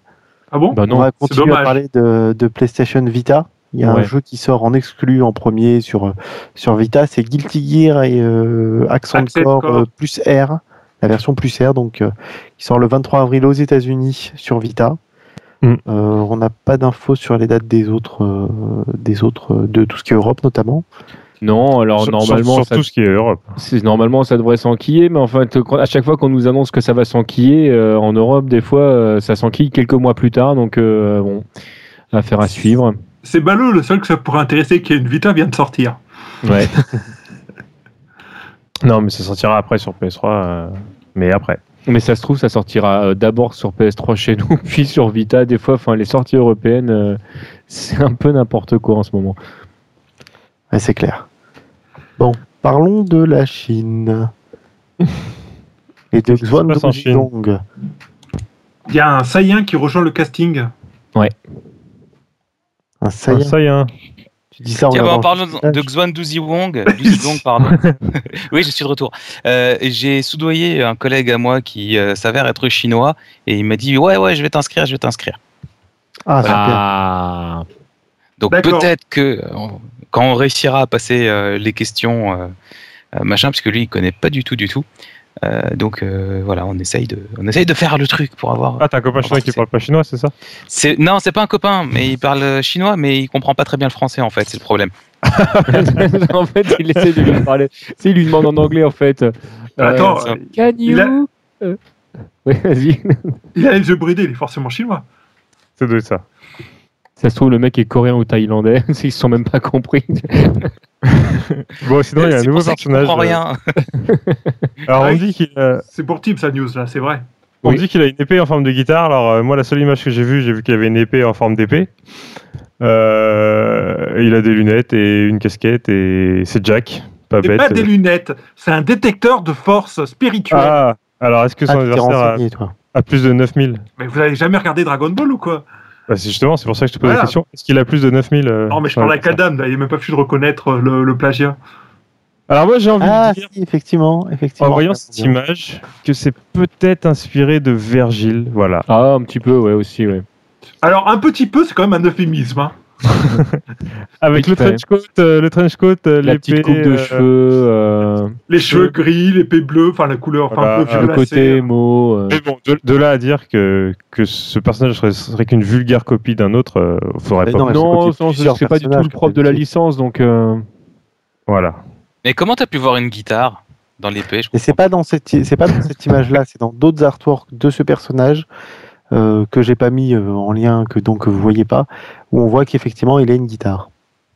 Ah bon? Bah on va continuer à parler de, de PlayStation Vita. Il y a un jeu qui sort en exclu en premier sur, sur Vita. C'est Guilty Gear et euh, Accent Accent Core Core. euh, plus R. La version plus R, donc, euh, qui sort le 23 avril aux États-Unis sur Vita. Mm. Euh, on n'a pas d'infos sur les dates des autres, euh, des autres, euh, de tout ce qui est Europe notamment. Non, alors Sur- normalement, sur, ça, tout ce qui est Europe. c'est- normalement, ça devrait s'enquiller, mais en fait, à chaque fois qu'on nous annonce que ça va s'enquiller, euh, en Europe, des fois, euh, ça s'enquille quelques mois plus tard, donc euh, bon, affaire à suivre. C'est ballot, le seul que ça pourrait intéresser qui est une Vita vient de sortir. Ouais. [LAUGHS] Non, mais ça sortira après sur PS3, euh, mais après. mais ça se trouve, ça sortira d'abord sur PS3 chez nous, [LAUGHS] puis sur Vita. Des fois, enfin, les sorties européennes, euh, c'est un peu n'importe quoi en ce moment. Ouais, c'est clair. Bon, parlons de la Chine. [LAUGHS] Et de Xuan Dong. Il y a un Saiyan qui rejoint le casting. Un Ah, Saiyan. Tu dis ça en Tiens, bah, en parlant de Xuan Duzi Wong, [LAUGHS] Duzi Wong, pardon. [LAUGHS] oui, je suis de retour. Euh, J'ai soudoyé un collègue à moi qui euh, s'avère être chinois et il m'a dit Ouais, ouais, je vais t'inscrire, je vais t'inscrire. Ah, super. Ah, Donc peut-être que euh, quand on réussira à passer euh, les questions, euh, euh, machin, parce que lui, il connaît pas du tout, du tout. Euh, donc euh, voilà, on essaye de, on essaye de faire le truc pour avoir. Ah, t'as un copain chinois qui parle pas chinois, c'est ça? C'est non, c'est pas un copain, mais il parle chinois, mais il comprend pas très bien le français en fait, c'est le problème. [LAUGHS] [LAUGHS] en fait, il essaie de lui parler. Il lui demande en anglais, en fait. euh, Attends, Can you Euh, [LAUGHS] Oui, vas-y. il a les yeux bridés, il est forcément chinois. Ça doit être ça. Ça se trouve, le mec est coréen ou thaïlandais. [LAUGHS] Ils se sont même pas compris. [LAUGHS] Bon, sinon, il y a un nouveau personnage. euh, rien. [LAUGHS] Alors, on dit qu'il a, C'est pour type sa news là, c'est vrai. on Oui. dit qu'il a une épée en forme de guitare. Alors, euh, moi, la seule image que j'ai vue, j'ai vu qu'il avait une épée en forme d'épée. Euh, il a des lunettes et une casquette et c'est Jack. Pas bête. pas des lunettes, c'est un détecteur de force spirituelle. Ah, alors est-ce que son Ah, adversaire a, a plus de 9000 Mais vous avez jamais regardé Dragon Ball ou quoi? Bah, C'est justement, c'est pour ça que je te pose la question. Est-ce qu'il a plus de 9000 euh, Non, mais je parle à Kadam, là, il a même pas pu de reconnaître le, le plagiat. Alors, moi, j'ai envie Ah, de dire, si, effectivement. effectivement. en voyant cette image, que c'est peut-être inspiré de Virgile. Voilà. Ah, un petit peu, ouais, aussi, ouais. Alors, un petit peu, c'est quand même un euphémisme. Hein. [LAUGHS] Avec le trench coat, euh, le trench coat, euh, La l'épée, petite coupe de euh, cheveux, euh, Les cheveux gris, l'épée bleue, enfin la couleur, enfin Voilà, le côté émo. euh. Mais bon, de, de là à dire que, que ce personnage serait, serait qu'une vulgaire copie d'un autre, euh, faudrait Mais pas. non, Non, c'est pas du tout le propre de la licence, donc. euh, Voilà. Mais comment t'as pu voir une guitare dans l'épée? Je Et c'est pas dans cette, c'est pas dans cette image-là, c'est dans d'autres artworks de ce personnage euh, que j'ai pas mis euh, en lien, que donc vous voyez pas, où on voit qu'effectivement il a une guitare.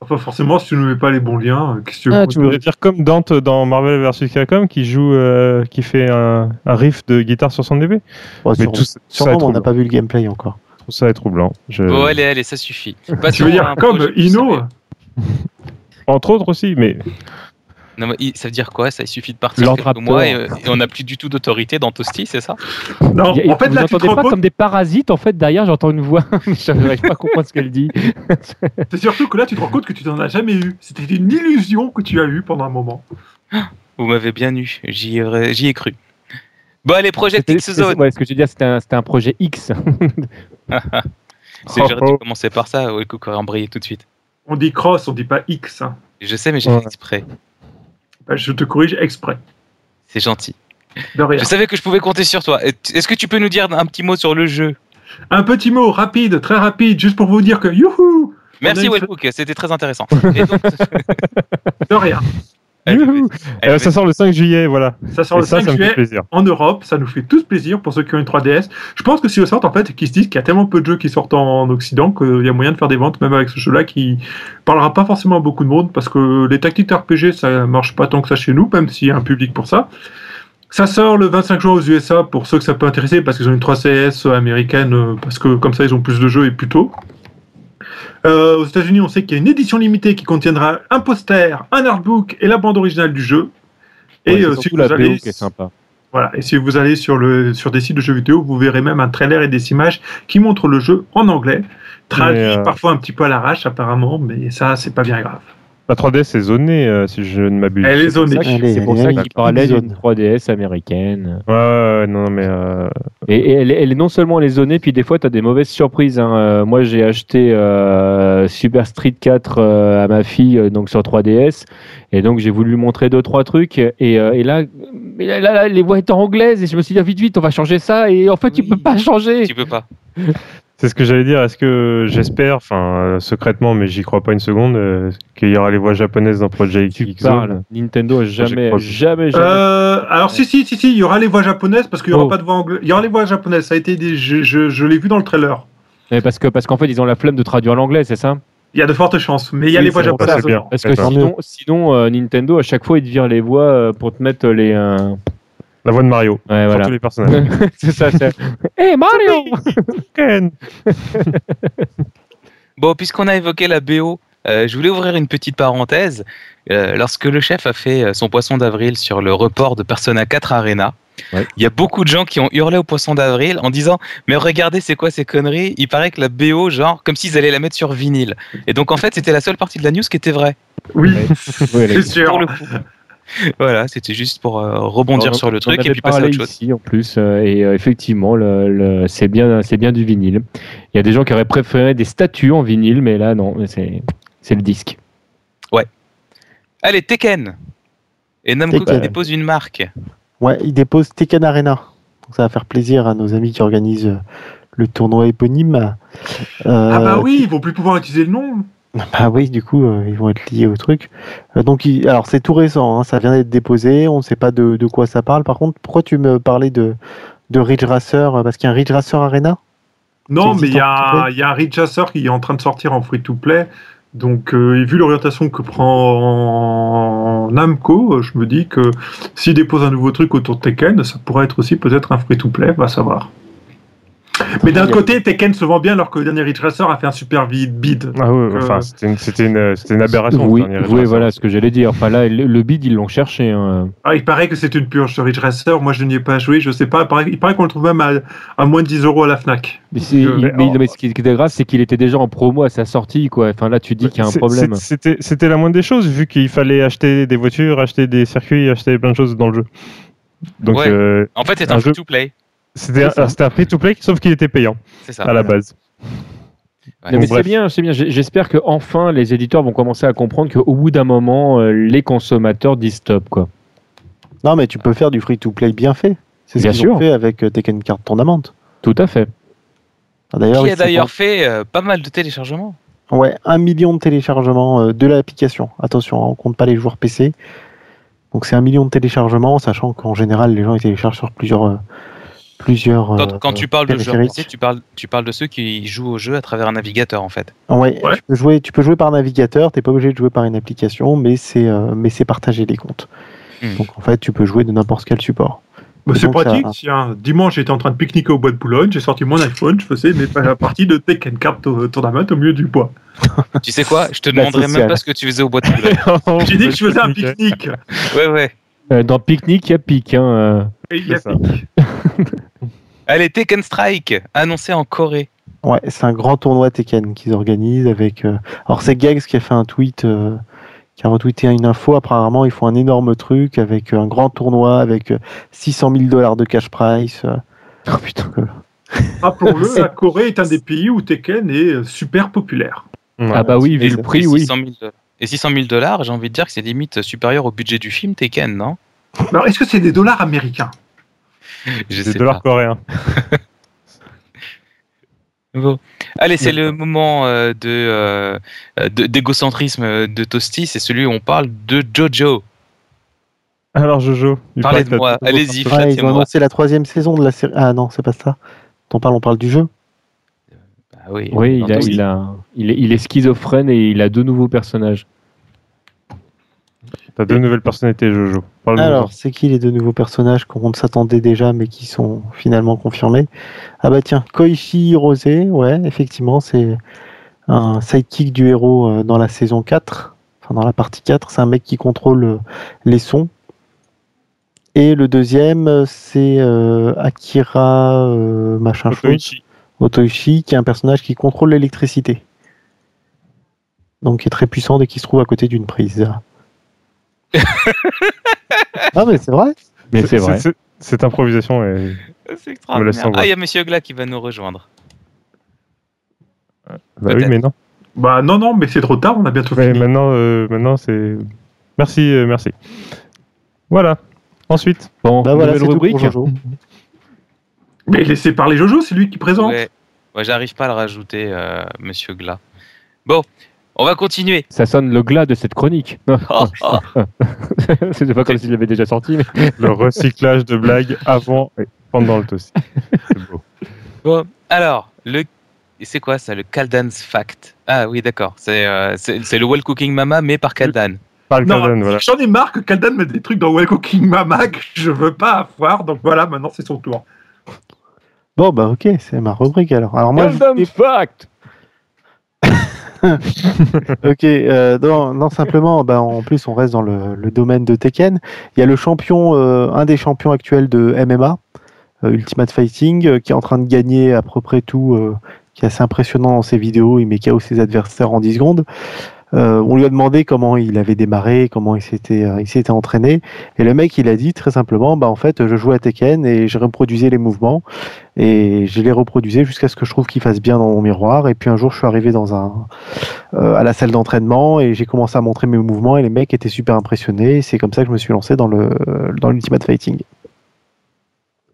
Enfin, forcément, si tu ne mets pas les bons liens, euh, qu'est-ce que tu veux Ah, tu voudrais dire comme Dante dans Marvel vs Capcom qui joue, euh, qui fait un, un riff de guitare sur son épée Bon, Mais sûrement, tout, ça- est on n'a pas vu le gameplay encore. trouve ça troublant. Je... Bon, allez, allez, ça suffit. Tu veux dire comme sérieux. Entre autres aussi, mais Non, mais ça veut dire quoi? Ça il suffit de partir quelques mois et, Raptor. et on n'a plus du tout d'autorité dans Toasty, c'est ça? Non, en fait, vous là, tu te pas comme des parasites en fait derrière j'entends une voix [LAUGHS] je n'arrive pas à comprendre ce qu'elle dit c'est surtout que là, tu te rends compte que tu n'en as jamais eu. C'était une illusion que tu as eue pendant un moment. Vous m'avez bien eu, j'y ai, ai cru. Bon, allez, Project X Zone. ouais, ce que je veux dire c'était un, c'était un projet X C'est Oh, j'aurais dû oh. commencer par ça, ouais, coucou, embrayer tout de suite. On dit cross, on dit pas X. hein. Je sais, mais j'ai Ouais. fait exprès. Bah, je te corrige exprès. C'est gentil. De rien. Je savais que je pouvais compter sur toi. Est-ce que tu peux nous dire un petit mot sur le jeu? Un petit mot rapide, très rapide, juste pour vous dire que youhou Merci Wellbook, c'était très intéressant. [LAUGHS] Et donc- De rien. Euh, ça sort le 5 juillet, voilà. Ça sort Et le ça, 5 ça me fait juillet plaisir. en Europe, ça nous fait tous plaisir pour ceux qui ont une 3DS. Je pense que si le sortent en fait, qu'ils se disent qu'il y a tellement peu de jeux qui sortent en Occident qu'il y a moyen de faire des ventes même avec ce jeu-là qui parlera pas forcément à beaucoup de monde parce que les tactiques RPG ça marche pas tant que ça chez nous, même s'il y a un public pour ça. Ça sort le 25 juin aux USA pour ceux que ça peut intéresser parce qu'ils ont une 3CS américaine euh, parce que comme ça ils ont plus de jeux et plus tôt. Euh, aux États-Unis, on sait qu'il y a une édition limitée qui contiendra un poster, un artbook et la bande originale du jeu. Ouais, Et euh, si vous allez qui est sympa voilà, et si vous allez sur, le, sur des sites de jeux vidéo, vous verrez même un trailer et des images qui montrent le jeu en anglais, traduit euh, parfois un petit peu à l'arrache apparemment, mais ça, c'est pas bien grave. La 3DS est zonée, euh, si je ne m'abuse. Elle est C'est pour zonée. c'est pour ça qu'il parlait d'une 3DS américaine Ouais, ouais, ouais, non, mais. euh, Et, et elle, est- elle est non seulement elle est zonée, puis des fois tu as des mauvaises surprises. hein. Euh, moi j'ai acheté euh, Super Street 4 euh, à ma fille donc sur 3DS, et donc j'ai voulu lui montrer deux trois trucs. Et, euh, et là, mais là, là, là, les voix étaient anglaises, et je me suis dit ah, vite vite on va changer ça. Et en fait tu Oui. peux pas changer. tu peux pas. [LAUGHS] C'est ce que j'allais dire. Est-ce que j'espère, enfin, euh, secrètement, mais j'y crois pas une seconde, euh, qu'il y aura les voix japonaises dans Project Tu X Zone? Nintendo a jamais, jamais, jamais. Euh, alors si, si, si, si, il y aura les voix japonaises parce qu'il y aura Oh. pas de voix anglaise. Il y aura les voix japonaises, ça a été des, je, je, je l'ai vu dans le trailer. Mais parce que parce qu'en fait ils ont la flemme de traduire l'anglais, c'est ça? Il y a de fortes chances, mais il y a Oui, les voix japonaises. Parce que sinon, sinon euh, Nintendo à chaque fois ils te virent les voix pour te mettre les. La voix de Mario. Ouais, voilà. tous les personnages. [LAUGHS] c'est ça. c'est- [LAUGHS] Hey Mario Ken [LAUGHS] Bon, puisqu'on a évoqué la BO, euh, je voulais ouvrir une petite parenthèse. Euh, lorsque le chef a fait euh, son poisson d'avril sur le report de Persona 4 Arena, Ouais. il y a beaucoup de gens qui ont hurlé au poisson d'avril en disant Mais regardez, c'est quoi ces conneries? Il paraît que la BO, genre, comme s'ils allaient la mettre sur vinyle. Et donc, en fait, c'était la seule partie de la news qui était vraie. Oui, la- c'est sûr. Pour le coup. [LAUGHS] voilà, c'était juste pour euh, rebondir On- sur le truc et puis passer à autre chose. ici en plus euh, et euh, effectivement le, le- c'est bien c'est bien du vinyle. Il y a des gens qui auraient préféré des statues en vinyle mais là non c'est c'est le disque. Allez, Tekken Et Namco qui dépose une marque. Ouais, il dépose Tekken Arena. Donc ça va faire plaisir à nos amis qui organisent le tournoi éponyme. Euh, Ah bah oui, ils vont plus pouvoir utiliser le nom. Bah [LAUGHS] oui, du coup, euh, ils vont être liés au truc. Euh, donc, il- alors c'est tout récent, hein, ça vient d'être déposé, on ne sait pas de, de quoi ça parle. Par contre, pourquoi tu me parlais de, de Ridge Racer euh, Parce qu'il y a un Ridge Racer Arena? Non, mais il y, a, free-to-play il y a un Ridge Chasseur qui est en train de sortir en free-to-play. Donc, euh, vu l'orientation que prend Namco, je me dis que s'il dépose un nouveau truc autour de Tekken, ça pourrait être aussi peut-être un free-to-play, va savoir. Mais d'un côté, Tekken se vend bien alors que le dernier Ridge Racer a fait un super bid. bid. Ah ouais, Euh, enfin, c'était une, c'était une, c'était une aberration. oui le oui voilà ce que j'allais dire. Enfin là le, bid ils l'ont cherché. hein. Ah, il paraît que c'est une purge ce Ridge Racer. Moi, je n'y ai pas joué, je sais pas. Il paraît, il paraît qu'on le trouve même à, à moins de 10 euros à la Fnac. Mais, c'est- Euh, il- mais- ce qui était grave c'est qu'il était déjà en promo à sa sortie quoi. Enfin là tu dis qu'il y a un C'est- problème. C'était, c'était la moindre des choses, vu qu'il fallait acheter des voitures, acheter des circuits, acheter plein de choses dans le jeu. Donc, Ouais. euh, En fait, c'est Un un jeu- free-to-play. C'était, un, free-to-play, sauf qu'il était payant ça. à la base. Ouais. Non, mais Bon, bref. c'est bien, c'est bien. J'espère que enfin les éditeurs vont commencer à comprendre qu'au bout d'un moment, euh, les consommateurs disent stop quoi. Non, mais tu peux faire du free-to-play bien fait. C'est ce Bien qu'ils sûr. ont fait avec euh, Tekken Card Tournament. Tout à fait. Ah, D'ailleurs, Qui a d'ailleurs fait euh, pas mal de téléchargements. en- Ouais, un million de téléchargements euh, de l'application. Attention, hein, on compte pas les joueurs PC. Donc c'est un million de téléchargements, sachant qu'en général, les gens ils téléchargent sur plusieurs. euh, plusieurs Quand, euh, quand tu parles de joueurs. PC, tu parles, tu parles de ceux qui jouent au jeu à travers un navigateur en fait. Ouais, Ouais. Tu, peux jouer, tu peux jouer par navigateur, t'es pas obligé de jouer par une application, mais c'est euh, mais c'est partagé les comptes. Hmm. Donc en fait, tu peux jouer de n'importe quel support. Bah, c'est ça- pratique. Dimanche, j'étais en train de pique-niquer au bois de Boulogne, j'ai sorti mon iPhone, je faisais mes la [LAUGHS] partie de Tekken Card Tour- Tournament au milieu du bois. [LAUGHS] Tu sais quoi? Je te La demanderai même pas ce que tu faisais au bois de Boulogne. [LAUGHS] J'ai dit que je faisais un pique-nique. Ouais, ouais. Euh, dans Picnic, il y a pique. Hein, euh. Et il y a pique. Allez, Tekken Strike, annoncé en Corée. Ouais, c'est un grand tournoi Tekken qu'ils organisent avec. euh, Alors c'est Gags qui a fait un tweet, euh, qui a retweeté une info. Apparemment, ils font un énorme truc avec un grand tournoi avec euh, 600 000 dollars de cash price. euh. Oh putain. Rappelons-le, [LAUGHS] la Corée est un des pays où Tekken est euh, super populaire. Ah bah oui, vu Et- le prix, oui. 600 000 do- Et 600 000 dollars, j'ai envie de dire que c'est limite supérieur au budget du film Tekken, non? Alors, est-ce que c'est des dollars américains? [LAUGHS] Des sais dollars pas. coréens. [LAUGHS] Bon. Allez, c'est le moment euh, de euh, de- d'égocentrisme de Toasty, c'est celui où on parle de Jojo. Alors Jojo, Parlez de moi, allez-y, Ouais, ils ont annoncé la troisième saison de la série. Ah non, c'est pas ça. On parle, on parle du jeu. Ah oui, Oui, il, a, Toasty. il, a, il, est, il est schizophrène et il a deux nouveaux personnages. T'as deux nouvelles personnalités Jojo. Alors, c'est qui les deux nouveaux personnages qu'on s'attendait déjà, mais qui sont finalement confirmés? Ah bah tiens, Koichi Rose, ouais, effectivement, c'est un sidekick du héros euh, dans la saison 4, enfin dans la partie 4, c'est un mec qui contrôle euh, les sons. Et le deuxième, euh, c'est euh, Akira euh, machin Otoichi. Otoichi, qui est un personnage qui contrôle l'électricité. Donc qui est très puissant dès qu'il se trouve à côté d'une prise. [LAUGHS] ah mais c'est vrai Mais c'est vrai. Cette improvisation est. C'est extraordinaire. Ah, il y a Monsieur Gla qui va nous rejoindre. Bah oui, mais non. Bah non, non, mais c'est trop tard, on a bientôt fini. maintenant, euh, maintenant c'est. Merci, euh, merci. Voilà. Ensuite. Bon, Bah voilà, nouvelle c'est tout pour rubrique. Jojo. Mais laissez parler Jojo, c'est lui qui présente. Ouais, Ouais, j'arrive pas à le rajouter, euh, Monsieur Gla. Bon, on va continuer. Ça sonne le glas de cette chronique. Oh, oh. [LAUGHS] C'était pas comme s'il l'avait déjà sorti. Mais... Le recyclage de blagues avant et pendant le toast. C'est beau. Bon, alors, le... c'est quoi ça, le Kaldan's Fact? Ah oui, d'accord. C'est euh, le Well Cooking Mama, mais par Kaldan. Parle Non, Kaldan, voilà. j'en ai marre que Kaldan mette des trucs dans Well Cooking Mama que je veux pas avoir, donc voilà, maintenant c'est son tour. Bon bah ok, c'est ma rubrique alors. Alors moi, je Random voulais- fact [LAUGHS] ok, euh, non, simplement, bah, en plus on reste dans le, domaine de Tekken. Il y a le champion, euh, un des champions actuels de MMA, euh, Ultimate Fighting, qui est en train de gagner à peu près tout, qui est assez impressionnant dans ses vidéos. Il met KO ses adversaires en 10 secondes. Euh, on lui a demandé comment il avait démarré, comment il s'était, euh, il s'était entraîné, et le mec il a dit très simplement, bah en fait je jouais à Tekken et je reproduisais les mouvements et je les reproduisais jusqu'à ce que je trouve qu'ils fassent bien dans mon miroir. Et puis un jour je suis arrivé dans un euh, à la salle d'entraînement et j'ai commencé à montrer mes mouvements et les mecs étaient super impressionnés. Et C'est comme ça que je me suis lancé dans le dans l'Ultimate Fighting.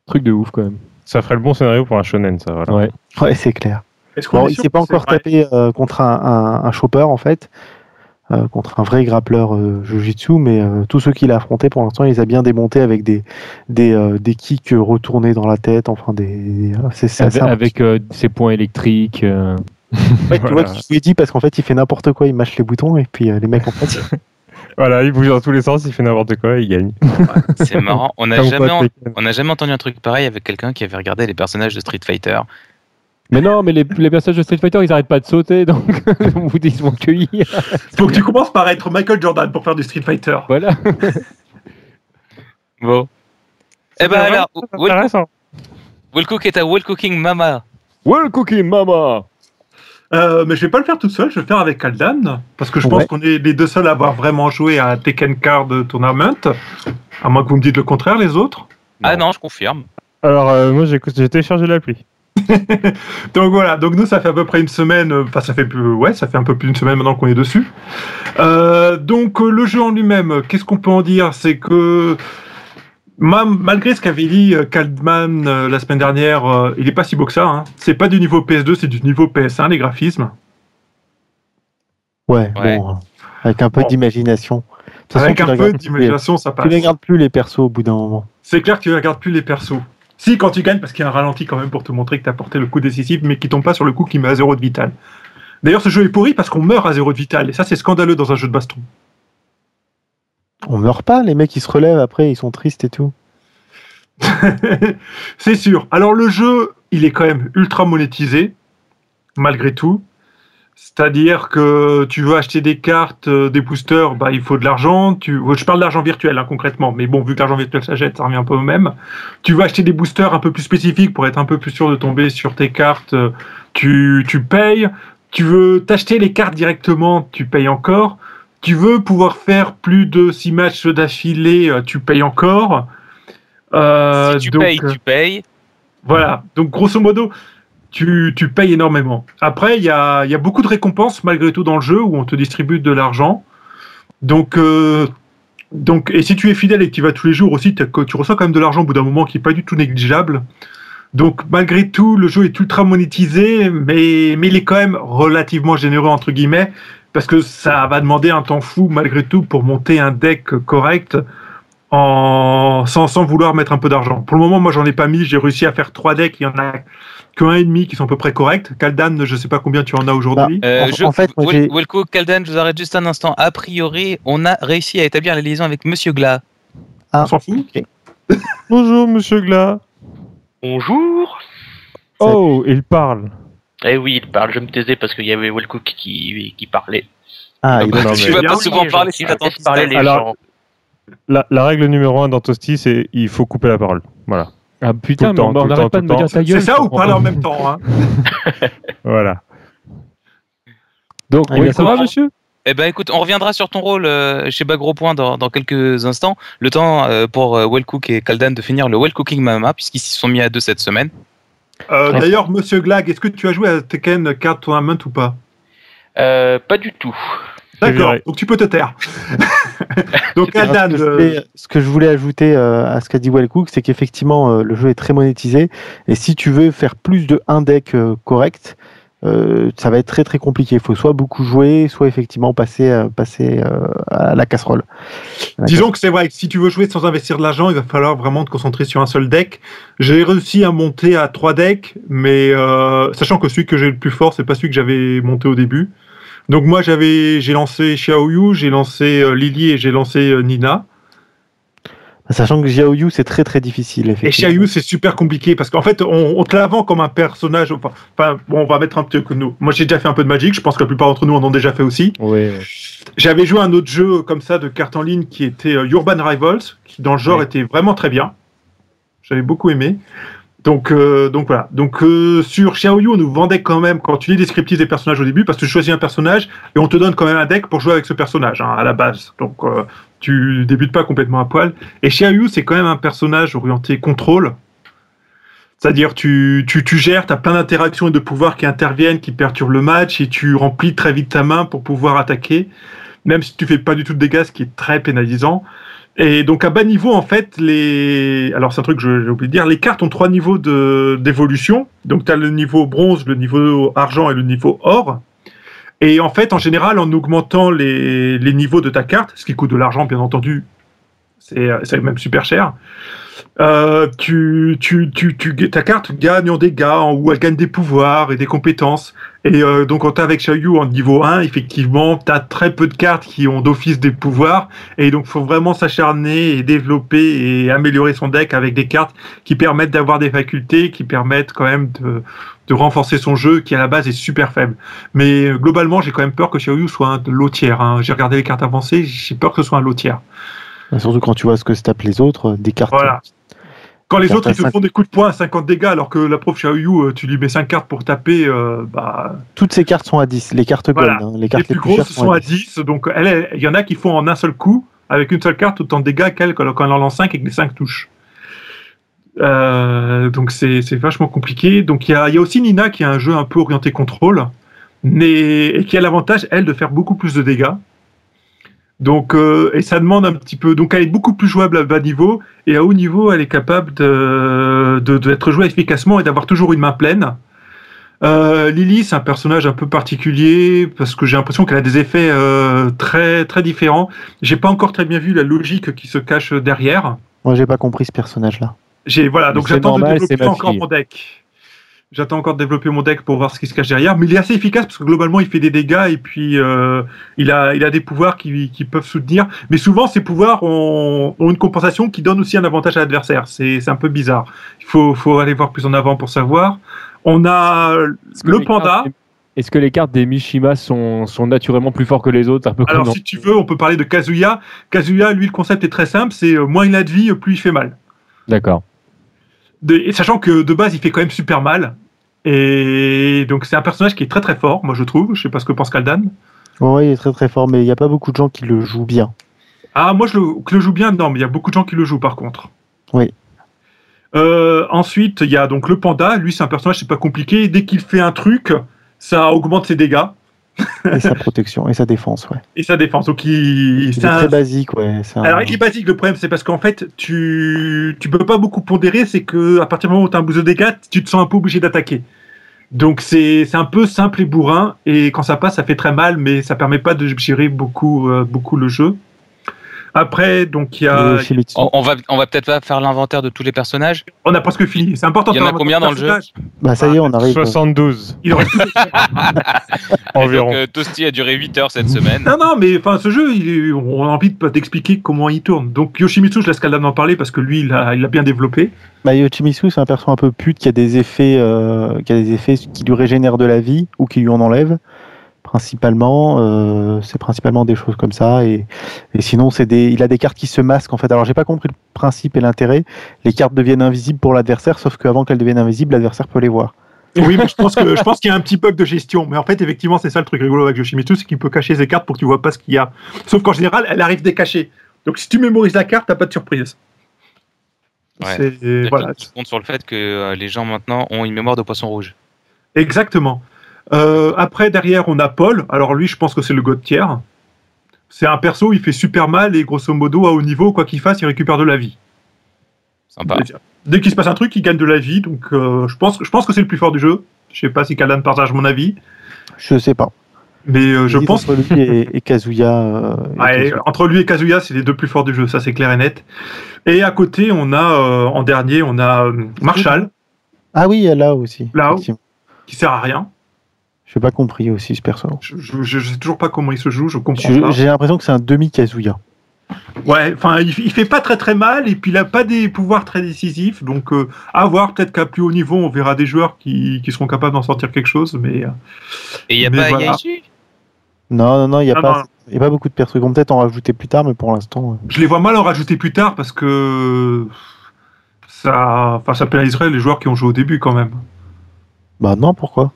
Truc de ouf quand même. Ça ferait le bon scénario pour un shonen, ça. Voilà. Ouais. Ouais, c'est clair. Est-ce qu'on Bon, est il s'est pas encore tapé euh, contre un, un, un chopper en fait, euh, contre un vrai grappleur euh, Jiu-Jitsu, mais euh, tous ceux qu'il a affrontés pour l'instant, il les a bien démontés avec des des, euh, des kicks retournés dans la tête, enfin des, des- c'est c'est assez Avec, avec, euh, ses points électriques. euh. Ouais, tu [LAUGHS] vois qu'il lui dit parce qu'en fait il fait n'importe quoi, il mâche les boutons et puis euh, les mecs en fait [LAUGHS] Voilà, il bouge dans tous les sens, il fait n'importe quoi, il gagne. [LAUGHS] C'est marrant. On n'a jamais, en- Tekken. on n'a jamais entendu un truc pareil avec quelqu'un qui avait regardé les personnages de Street Fighter. Mais non, mais les, les personnages de Street Fighter, ils arrêtent pas de sauter, donc bout, [LAUGHS] ils se font cueillir. Faut que tu commences par être Michael Jordan pour faire du Street Fighter. Voilà. [LAUGHS] Bon. Eh ben alors, C'est Well, intéressant. Well Cook est à Well Cooking Mama. Well cooking mama Euh, mais je vais pas le faire tout seul, je vais le faire avec Kaldan, parce que je pense qu'on est les deux seuls à avoir vraiment joué à Tekken Card Tournament. À moins que vous me dites le contraire, les autres. Ah non, je confirme. Alors, euh, moi, j'ai j'ai téléchargé l'appli. [LAUGHS] Donc voilà, donc nous ça fait à peu près une semaine, euh, enfin ça fait plus, ouais, ça fait un peu plus d'une semaine maintenant qu'on est dessus. Euh, donc euh, le jeu en lui-même, qu'est-ce qu'on peut en dire? C'est que ma- malgré ce qu'avait dit Caldman euh, la semaine dernière, euh, il est pas si beau que ça. Hein. C'est pas du niveau PS2, c'est du niveau PS1 les graphismes. ouais, Ouais. bon, avec un peu Bon. d'imagination. Avec tu un peu d'imagination, ça Tu les passe. regardes plus les persos au bout d'un moment. C'est clair que tu regardes plus les persos. Si, quand tu gagnes, parce qu'il y a un ralenti quand même pour te montrer que tu as porté le coup décisif, mais qui tombe pas sur le coup qui met à zéro de vital. D'ailleurs, ce jeu est pourri parce qu'on meurt à zéro de vital, et ça, c'est scandaleux dans un jeu de baston. On meurt pas, les mecs ils se relèvent après, ils sont tristes et tout. [LAUGHS] c'est sûr. Alors le jeu, il est quand même ultra monétisé, malgré tout. C'est-à-dire que tu veux acheter des cartes, euh, des boosters, bah, il faut de l'argent. Tu... Je parle d'argent virtuel hein, concrètement, mais bon, vu que l'argent virtuel s'achète, ça revient un peu au même. Tu veux acheter des boosters un peu plus spécifiques pour être un peu plus sûr de tomber sur tes cartes, euh, tu, tu payes. Tu veux t'acheter les cartes directement, tu payes encore. Tu veux pouvoir faire plus de 6 matchs d'affilée, euh, tu payes encore. Euh, si tu donc, payes, tu payes. Voilà, donc grosso modo, tu, tu payes énormément. Après, il y a, y a, beaucoup de récompenses malgré tout dans le jeu où on te distribue de l'argent. Donc, euh, donc, et si tu es fidèle et que tu vas tous les jours aussi, tu reçois quand même de l'argent au bout d'un moment qui n'est pas du tout négligeable. Donc, malgré tout, le jeu est ultra monétisé, mais, mais il est quand même relativement généreux, entre guillemets, parce que ça va demander un temps fou, malgré tout, pour monter un deck correct en, sans, sans vouloir mettre un peu d'argent. Pour le moment, moi, j'en ai pas mis. J'ai réussi à faire trois decks. Il y en a que un et demi qui sont à peu près corrects. Kaldan, je sais pas combien tu en as aujourd'hui. Bah, euh, en, fait, Welko, Kaldan, je vous arrête juste un instant. A priori, on a réussi à établir la liaison avec Monsieur Gla. Ah, on s'en fout. [LAUGHS] Bonjour, Monsieur Gla. Bonjour. Oh, il parle. Eh oui, il parle. Je me taisais parce qu'il y avait Welko qui, qui parlait. Ah, il non, [LAUGHS] tu vas pas souvent parler si t'attends parler les Alors, La, la, règle numéro un dans Toasty, c'est il faut couper la parole. Voilà. Ah putain, mais on n'arrête pas de me dire ta gueule. C'est ça ou parler en même temps hein [LAUGHS] Voilà. Donc, oui, ça va, monsieur? eh ben écoute, on reviendra sur ton rôle euh, chez Bagro Point dans, dans, quelques instants. Le temps euh, pour euh, Wellcook et Kaldan de finir le Well Cooking Mama, puisqu'ils s'y sont mis à deux cette semaine. Euh, D'ailleurs, monsieur Glag, est-ce que tu as joué à Tekken Card Tournament ou pas? Euh, Pas du tout. D'accord, donc tu peux te taire. [LAUGHS] donc Kaldan. Ce, ce, que je voulais ajouter à ce qu'a dit Wellcook, c'est qu'effectivement, le jeu est très monétisé. Et si tu veux faire plus de un deck correct, euh, ça va être très très compliqué. Il faut soit beaucoup jouer, soit effectivement passer, euh, passer euh, à la casserole. À la Disons casserole. que c'est vrai que si tu veux jouer sans investir de l'argent, il va falloir vraiment te concentrer sur un seul deck. J'ai réussi à monter à trois decks, mais euh, sachant que celui que j'ai le plus fort, c'est pas celui que j'avais monté au début. Donc moi j'avais, j'ai lancé Xiaoyu, j'ai lancé euh, Lily et j'ai lancé euh, Nina. Sachant que Xiaoyu c'est très très difficile. Et Xiaoyu c'est super compliqué parce qu'en fait on, on te la vend comme un personnage. Enfin, bon, on va mettre un petit que nous. Moi j'ai déjà fait un peu de Magic, je pense que la plupart d'entre nous en ont déjà fait aussi. Oui. J'avais joué un autre jeu comme ça de cartes en ligne qui était Urban Rivals, qui dans le genre oui. était vraiment très bien. J'avais beaucoup aimé. Donc, euh, donc voilà. Donc euh, sur Xiaoyu, on nous vendait quand même quand tu lis descriptif des personnages au début, parce que tu choisis un personnage et on te donne quand même un deck pour jouer avec ce personnage hein, à la base. Donc euh, tu débutes pas complètement à poil. Et Xiaoyu, c'est quand même un personnage orienté contrôle. C'est-à-dire tu, tu, tu gères, tu as plein d'interactions et de pouvoirs qui interviennent, qui perturbent le match, et tu remplis très vite ta main pour pouvoir attaquer, même si tu fais pas du tout de dégâts, ce qui est très pénalisant. Et donc à bas niveau, en fait, les. Alors c'est un truc que j'ai oublié de dire, les cartes ont trois niveaux d'évolution. Donc tu as le niveau bronze, le niveau argent et le niveau or. Et en fait, en général, en augmentant les, les niveaux de ta carte, ce qui coûte de l'argent, bien entendu, c'est même super cher. Euh, tu, ta carte gagne en dégâts, ou elle gagne des pouvoirs et des compétences. Et euh, donc, quand tu avec Xiaoyu en niveau 1, effectivement, tu as très peu de cartes qui ont d'office des pouvoirs. Et donc, faut vraiment s'acharner et développer et améliorer son deck avec des cartes qui permettent d'avoir des facultés, qui permettent quand même de, de renforcer son jeu, qui à la base est super faible. Mais globalement, j'ai quand même peur que Xiaoyu soit un lotière. Hein. J'ai regardé les cartes avancées, j'ai peur que ce soit un lotière. Surtout quand tu vois ce que se tapent les autres, des cartes. Voilà. Quand les autres ils te font des coups de poing à 50 dégâts alors que la prof Xiaoyu, tu lui mets 5 cartes pour taper, euh, bah. Toutes ces cartes sont à 10, les cartes voilà. gold. Hein. Les, cartes les, plus, les plus grosses sont à 10, 10 donc il y en a qui font en un seul coup, avec une seule carte, autant de dégâts qu'elle quand elle en lance 5 et que les 5 touchent. Euh, donc c'est vachement compliqué. Donc il y a, y a, aussi Nina qui a un jeu un peu orienté contrôle, mais, et qui a l'avantage, elle, de faire beaucoup plus de dégâts. Donc, euh, et ça demande un petit peu. Donc, elle est beaucoup plus jouable à bas niveau et à haut niveau, elle est capable de d'être jouée efficacement et d'avoir toujours une main pleine. Euh, Lily, c'est un personnage un peu particulier parce que j'ai l'impression qu'elle a des effets euh, très très différents. J'ai pas encore très bien vu la logique qui se cache derrière. Moi, j'ai pas compris ce personnage-là. J'ai voilà, donc j'attends de développer encore mon deck. J'attends encore de développer mon deck pour voir ce qui se cache derrière, mais il est assez efficace parce que globalement il fait des dégâts et puis euh, il a il a des pouvoirs qui, qui peuvent soutenir. Mais souvent ces pouvoirs ont, ont une compensation qui donne aussi un avantage à l'adversaire. C'est un peu bizarre. Il faut faut aller voir plus en avant pour savoir. On a le panda. Est-ce que les cartes des Mishima sont, sont naturellement plus forts que les autres? Un peu Alors si tu veux, on peut parler de Kazuya. Kazuya, lui le concept est très simple, c'est euh, moins il a de vie, plus il fait mal. D'accord. De- sachant que de base il fait quand même super mal. Et donc c'est un personnage qui est très très fort, moi je trouve. Je sais pas ce que pense Kaldan. Ouais, il est très très fort, mais il n'y a pas beaucoup de gens qui le jouent bien. Ah, moi, je le, que le joue bien, non, mais il y a beaucoup de gens qui le jouent par contre. Oui. Euh, ensuite, il y a donc le panda. Lui, c'est un personnage, c'est pas compliqué. Dès qu'il fait un truc, ça augmente ses dégâts [LAUGHS] Et sa protection et sa défense, ouais. et sa défense. Donc, il, c'est un- très basique, ouais. un- Alors, il est basique. Le problème, c'est parce qu'en fait, tu, tu peux pas beaucoup pondérer. C'est que à partir du moment où tu as un boost de dégâts, tu te sens un peu obligé d'attaquer. Donc, c'est c'est un peu simple et bourrin. Et quand ça passe, ça fait très mal, mais ça permet pas de gérer beaucoup, euh, beaucoup le jeu. Après, donc, il y a. Shimizu. On, on va, on va peut-être pas faire l'inventaire de tous les personnages. On a presque fini. C'est important. Il y de en a combien dans le jeu. Bah ça y est, on arrive. 72 Il [LAUGHS] environ. Donc, euh, Toasty a duré 8 heures cette semaine. Non, non, mais enfin, ce jeu, il est- on a envie de- d'expliquer comment il tourne. Donc, Yoshimitsu, je laisse Kaldan en parler parce que lui, il a, il a bien développé. Bah, Yoshimitsu, c'est un perso un peu pute qui a des effets, euh, qui a des effets qui lui régénèrent de la vie ou qui lui en enlèvent. Principalement, euh, c'est principalement des choses comme ça. Et, et sinon, c'est des, il a des cartes qui se masquent en fait. Alors, j'ai pas compris le principe et l'intérêt. Les cartes deviennent invisibles pour l'adversaire, sauf qu'avant qu'elles deviennent invisibles, l'adversaire peut les voir. Oui, mais je pense que je pense qu'il y a un petit bug de gestion. Mais en fait, effectivement, c'est ça le truc rigolo avec Yoshimitsu, c'est qu'il peut cacher ses cartes pour que tu vois pas ce qu'il y a. Sauf qu'en général, elle arrive décachée. Donc, si tu mémorises la carte, t'as pas de surprise. Ouais. C'est- voilà. Je compte sur le fait que euh, les gens maintenant ont une mémoire de poisson rouge. Exactement. Euh, après, derrière, on a Paul. Alors lui, je pense que c'est le god tier. C'est un perso, il fait super mal et grosso modo, à haut niveau, quoi qu'il fasse, il récupère de la vie. Sympa. Dès qu'il se passe un truc, il gagne de la vie. Donc euh, je, pense, je pense que c'est le plus fort du jeu. Je sais pas si Kaldan partage mon avis. Je sais pas. Mais euh, je pense entre lui et, et Kazuya. euh, et Ouais, Kazuya. entre lui et Kazuya, c'est les deux plus forts du jeu, ça c'est clair et net. Et à côté, on a, euh, en dernier, on a euh, Marshall, Ah oui, là aussi. Effectivement. qui sert à rien. J'ai pas compris aussi ce perso. Je, je, je sais toujours pas comment il se joue, je comprends Je- pas. J'ai l'impression que c'est un demi Kazuya. Ouais, enfin, il, il fait pas très très mal et puis il a pas des pouvoirs très décisifs. Donc, euh, à voir, peut-être qu'à plus haut niveau, on verra des joueurs qui, qui seront capables d'en sortir quelque chose. Mais euh, Et il n'y a pas voilà. Non, non, non, il n'y a, Ah, pas- y a pas beaucoup de persos. Ils vont peut-être en rajouter plus tard, mais pour l'instant. euh, je les vois mal en rajouter plus tard parce que ça, enfin, ça pénaliserait les joueurs qui ont joué au début quand même. Bah non, pourquoi?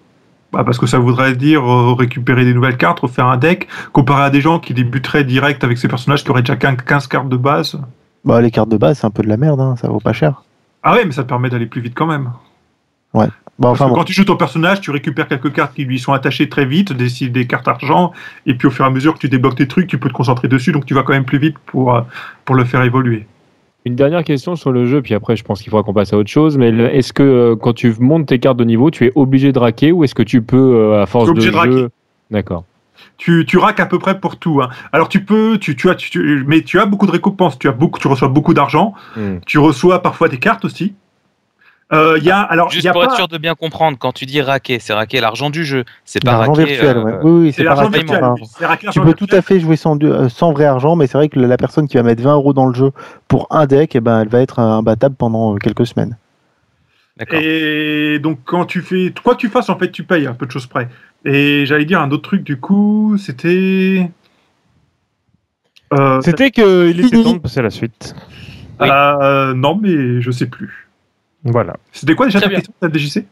Bah, parce que ça voudrait dire euh, récupérer des nouvelles cartes, refaire un deck, comparé à des gens qui débuteraient direct avec ces personnages qui auraient déjà 15 15 cartes de base. Bah les cartes de base, c'est un peu de la merde, hein, ça vaut pas cher. Ah ouais, mais ça te permet d'aller plus vite quand même. Bah Parce enfin, bon. quand tu joues ton personnage, tu récupères quelques cartes qui lui sont attachées très vite, des, des cartes argent, et puis au fur et à mesure que tu débloques tes trucs, tu peux te concentrer dessus, donc tu vas quand même plus vite pour, euh, pour le faire évoluer. Une dernière question sur le jeu, puis après je pense qu'il faudra qu'on passe à autre chose. Mais est-ce que euh, quand tu montes tes cartes de niveau, tu es obligé de raquer ou est-ce que tu peux, euh, à force de jeu. D'accord. Tu, tu raques à peu près pour tout. hein. Alors tu peux, tu, tu as, tu- tu- mais tu as beaucoup de récompenses. Tu as beaucoup, tu reçois beaucoup d'argent. Hmm. Tu reçois parfois des cartes aussi. Euh, Il y a, alors Juste y a pour pas, être sûr de bien comprendre, quand tu dis raquer, c'est raquer l'argent du jeu. C'est pas L'argent virtuel, euh, ouais. Oui, oui, c'est l'argent virtuel. Tu peux tout à fait jouer sans, euh, sans vrai argent, mais c'est vrai que la personne qui va mettre 20 euros dans le jeu pour un deck, eh ben, elle va être imbattable pendant quelques semaines. D'accord. Et donc, quand tu fais. Quoi que tu fasses, en fait, tu payes à peu de choses près. Et j'allais dire un autre truc, du coup, c'était. Euh, C'était qu'il était temps de passer à la suite. Oui. euh, non, mais je sais plus. Voilà. C'était quoi déjà Très ta question, ta DJC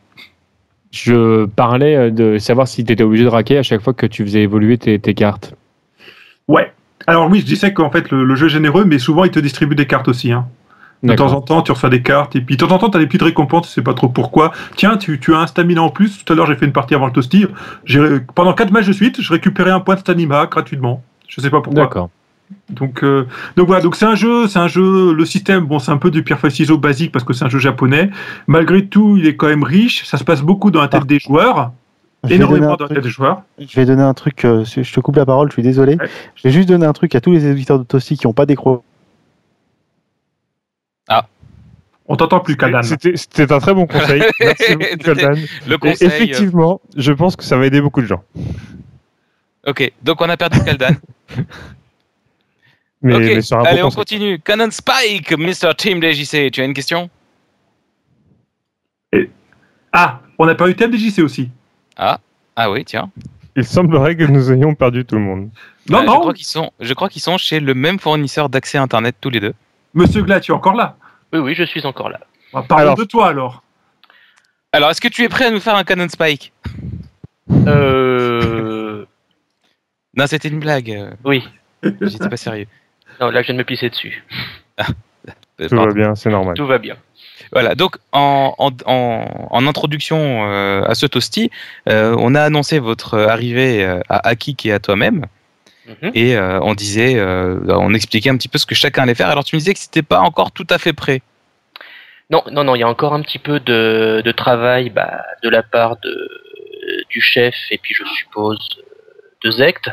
Je parlais euh, de savoir si tu étais obligé de raquer à chaque fois que tu faisais évoluer tes, tes cartes. Ouais. Alors, oui, je disais qu'en fait, le, le jeu est généreux, mais souvent, il te distribue des cartes aussi. Hein. De temps en temps, tu reçois des cartes, et puis de temps en temps, tu as des petites récompenses, tu sais pas trop pourquoi. Tiens, tu, tu as un stamina en plus. Tout à l'heure, j'ai fait une partie avant le toasty. Pendant 4 matchs de suite, je récupérais un point de stamina gratuitement. Je sais pas pourquoi. D'accord. Donc, euh, donc voilà, donc c'est un jeu, c'est un jeu, le système, bon, c'est un peu du pierre feuille ciseaux basique parce que c'est un jeu japonais. Malgré tout, il est quand même riche. Ça se passe beaucoup dans la tête des joueurs, Je vais, donner énormément un dans la truc, tête des joueurs. je vais donner un truc, euh, je te coupe la parole, je suis désolé. Ouais. Je vais juste donner un truc à tous les éditeurs de Toasty qui n'ont pas d'écran. On t'entend plus, Kaldan. C'était c'était un très bon conseil. [LAUGHS] Merci beaucoup, Kaldan. Le Et conseil. euh, effectivement, je pense que ça va aider beaucoup de gens. Ok, donc on a perdu Kaldan. [LAUGHS] Mais, ok, mais sur un allez, on conseil. continue. Canon Spike, Mr. Team DJC, tu as une question? Ah, on n'a pas eu thème DJC aussi. Ah oui, tiens. Il semblerait que nous ayons perdu tout le monde. Non, Euh, Je non, crois qu'ils sont, je crois qu'ils sont chez le même fournisseur d'accès Internet tous les deux. Monsieur Glat, tu es encore là? Oui, oui, je suis encore là. Bah, Parlons Alors. de toi alors. Alors, est-ce que tu es prêt à nous faire un Canon Spike? Euh... Non, c'était une blague. Oui. J'étais pas sérieux. Non, là, je viens de me pisser dessus. Euh, Tout pardon. va bien, c'est normal. Tout va bien. Voilà, donc en, en, en, en introduction euh, à ce toasty, euh, on a annoncé votre arrivée euh, à Akik et à toi-même, Mhm. et euh, on disait, euh, on expliquait un petit peu ce que chacun allait faire. Alors tu me disais que c'était pas encore tout à fait prêt. Non, non, non, il y a encore un petit peu de, de travail bah, de la part de, du chef et puis je suppose de Zect.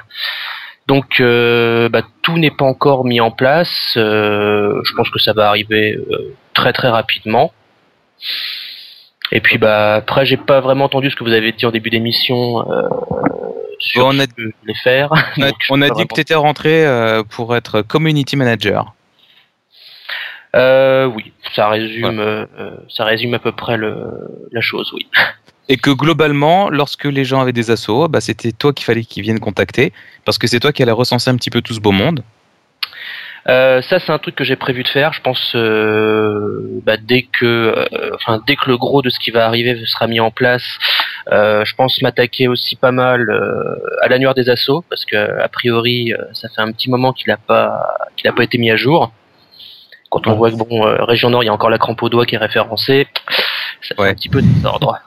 Donc euh, bah, tout n'est pas encore mis en place. Euh, je pense que ça va arriver euh, très très rapidement. Et puis bah après j'ai pas vraiment entendu ce que vous avez dit en début d'émission euh, sur Bon, on a- ce que je voulais faire. [LAUGHS] On a, on dit que tu étais rentré euh, pour être community manager. Euh, oui, ça résume, euh, ça résume à peu près le, la chose, oui. Et que globalement, lorsque les gens avaient des assauts, bah, c'était toi qu'il fallait qu'ils viennent contacter, parce que c'est toi qui allais recenser un petit peu tout ce beau monde. Euh, ça, c'est un truc que j'ai prévu de faire. Je pense euh, bah, dès que, euh, enfin, dès que le gros de ce qui va arriver sera mis en place, euh, je pense m'attaquer aussi pas mal euh, à l'annuaire des assauts, parce que a priori, ça fait un petit moment qu'il n'a pas, qu'il a pas été mis à jour. Quand on voit que bon, euh, région Nord, il y a encore la crampe au doigt qui est référencée, ça fait Ouais. un petit peu de désordre.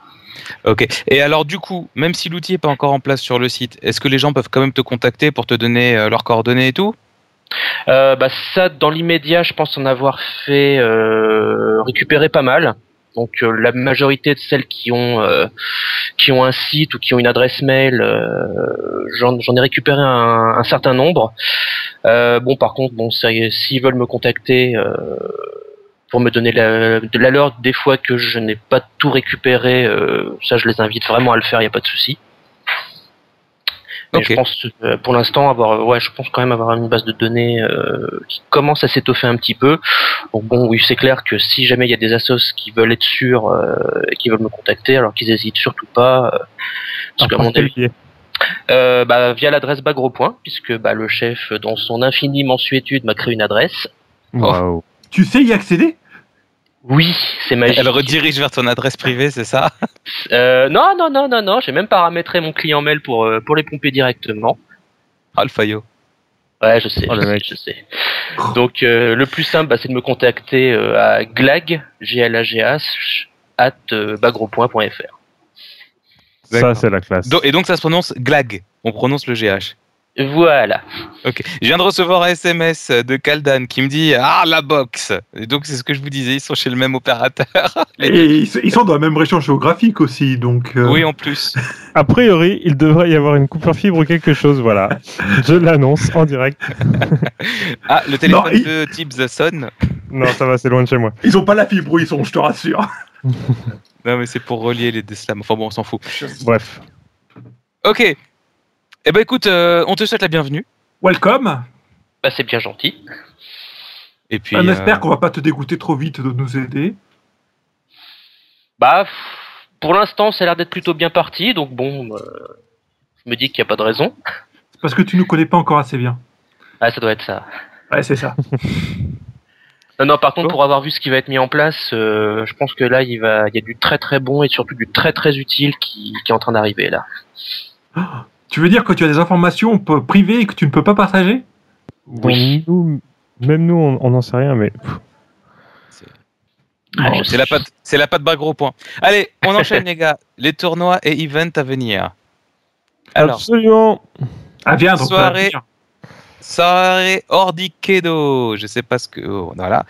Ok. Et alors du coup, même si l'outil n'est pas encore en place sur le site, est-ce que les gens peuvent quand même te contacter pour te donner euh, leurs coordonnées et tout? Euh, bah ça, dans l'immédiat, je pense en avoir fait euh, récupérer pas mal. Donc euh, la majorité de celles qui ont euh, qui ont un site ou qui ont une adresse mail, euh, j'en ai récupéré un, un certain nombre. Bon, par contre, bon, s'ils veulent me contacter pour me donner la, de la leur des fois que je n'ai pas tout récupéré, euh, ça, je les invite vraiment à le faire. Il y a pas de souci. Mais je pense euh, pour l'instant avoir ouais je pense quand même avoir une base de données euh, qui commence à s'étoffer un petit peu. Donc bon oui c'est clair que si jamais il y a des assos qui veulent être sûrs euh, et qui veulent me contacter alors qu'ils hésitent surtout pas euh, parce qu'à mon avis euh, bah, via l'adresse Bagropoint puisque bah, le chef dans son infinie mensuétude m'a créé une adresse. Waouh. Tu sais y accéder? Oui c'est magique. Elle redirige vers ton adresse privée, c'est ça? Euh, non non non non non j'ai même paramétré mon client mail pour euh, pour les pomper directement. Ah le faillot. Ouais, je sais, Oh, je, le sais je sais. Donc euh, le plus simple, bah, c'est de me contacter euh, à glag, g l a g h at euh, bagropoint.fr. Ça, c'est la classe. Et donc ça se prononce glag. On prononce le GH. Voilà. Ok. Je viens de recevoir un SMS de Kaldan qui me dit Ah la box Et donc c'est ce que je vous disais, ils sont chez le même opérateur. Et ils, ils sont dans la même région géographique aussi, donc. euh, Oui en plus. A priori, il devrait y avoir une coupure fibre ou quelque chose, voilà. Je l'annonce en direct. [LAUGHS] Ah le téléphone Non, il- de Tibbs sonne. Non, ça va, c'est loin de chez moi. Ils ont pas la fibre où ils sont, je te rassure. Non mais c'est pour relier les deux slams. Enfin bon on s'en fout. Bref. Ok. Eh ben écoute, euh, on te souhaite la bienvenue. Welcome. Bah, c'est bien gentil. Et puis. On euh, espère qu'on va pas te dégoûter trop vite de nous aider. Bah, pour l'instant, ça a l'air d'être plutôt bien parti, donc bon, euh, je me dis qu'il n'y a pas de raison. C'est parce que tu nous connais pas encore assez bien. Ah, ça doit être ça. Ouais, c'est ça. [LAUGHS] Non, non, par contre, Bon. pour avoir vu ce qui va être mis en place, euh, je pense que là, il va, il y a du très très bon et surtout du très très utile qui, qui est en train d'arriver là. Tu veux dire que tu as des informations privées que tu ne peux pas partager? Bon, Oui. nous, même nous, on n'en sait rien, mais Ah, Bon, c'est la patte, c'est la patte bagro point. Allez, on enchaîne [LAUGHS] les gars. Les tournois et events à venir. Alors, absolument. Ah, viens, donc. Soirée. soirée Ordikedo. Je sais pas ce que. oh, voilà.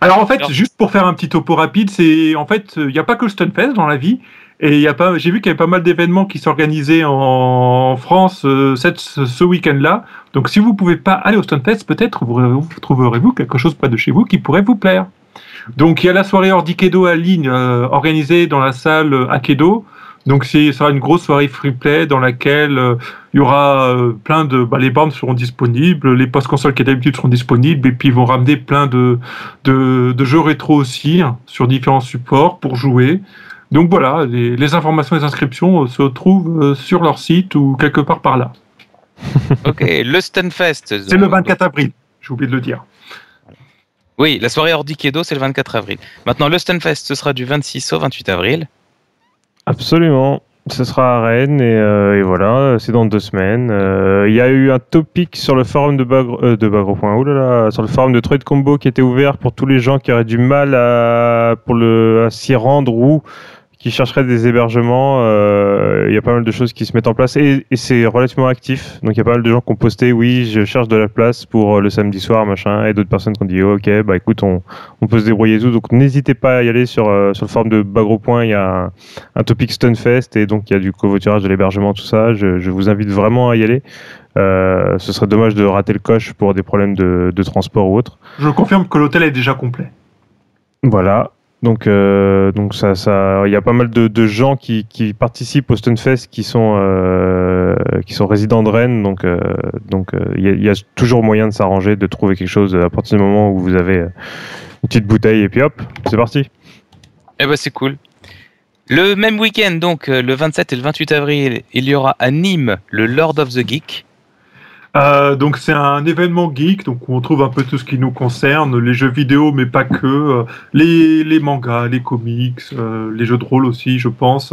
Alors en fait, Alors- juste pour faire un petit topo rapide, c'est en fait, il n'y a pas que le Stunfest dans la vie. Et il y a pas, j'ai vu qu'il y avait pas mal d'événements qui s'organisaient en France euh, cette, ce, ce week-end-là. Donc si vous pouvez pas aller au Stunfest, peut-être vous, vous trouverez-vous quelque chose près de chez vous qui pourrait vous plaire. Donc il y a la soirée Ordikedo à ligne euh, organisée dans la salle euh, Akedo. Donc ça sera une grosse soirée free play dans laquelle euh, il y aura euh, plein de bah, les bornes seront disponibles, les postes consoles qui d'habitude seront disponibles et puis ils vont ramener plein de de, de jeux rétro aussi hein, sur différents supports pour jouer. Donc voilà, les, les informations et les inscriptions euh, se trouvent euh, sur leur site ou quelque part par là. [LAUGHS] Ok, le Stunfest. C'est le 24 avril, j'ai oublié de le dire. Oui, la soirée Ordikedo, c'est le 24 avril. Maintenant, le Stunfest, ce sera du 26 au 28 avril. Absolument. Ce sera à Rennes et, euh, et voilà, c'est dans deux semaines. Euh, Il y a eu un topic sur le forum de Bagro, euh, de Bagro. Point, oulala, sur le forum de Trade Combo qui était ouvert pour tous les gens qui auraient du mal à, pour le, à s'y rendre ou qui chercheraient des hébergements. Euh, Il y a pas mal de choses qui se mettent en place et, et c'est relativement actif. Donc il y a pas mal de gens qui ont posté, oui, je cherche de la place pour euh, le samedi soir, machin, et d'autres personnes qui ont dit, oh, ok, bah écoute, on, on peut se débrouiller et tout. Donc n'hésitez pas à y aller sur, euh, sur le forum de Bagro. Point, Il y a un, un topic Stunfest et donc il y a du covoiturage, de l'hébergement, tout ça. Je, je vous invite vraiment à y aller. Euh, ce serait dommage de rater le coche pour des problèmes de, de transport ou autre. Je confirme que l'hôtel est déjà complet. Voilà. Donc, euh, donc ça, ça, il y a pas mal de, de gens qui, qui participent au Stunfest qui sont, euh, qui sont résidents de Rennes. Donc, euh, donc, il y, y a toujours moyen de s'arranger, de trouver quelque chose à partir du moment où vous avez une petite bouteille et puis hop, c'est parti. Eh ben, c'est cool. Le même week-end, donc, le 27 et le 28 avril, il y aura à Nîmes le Lord of the Geek. Euh, donc c'est un événement geek, donc où on trouve un peu tout ce qui nous concerne, les jeux vidéo, mais pas que, euh, les, les mangas, les comics, euh, les jeux de rôle aussi, je pense.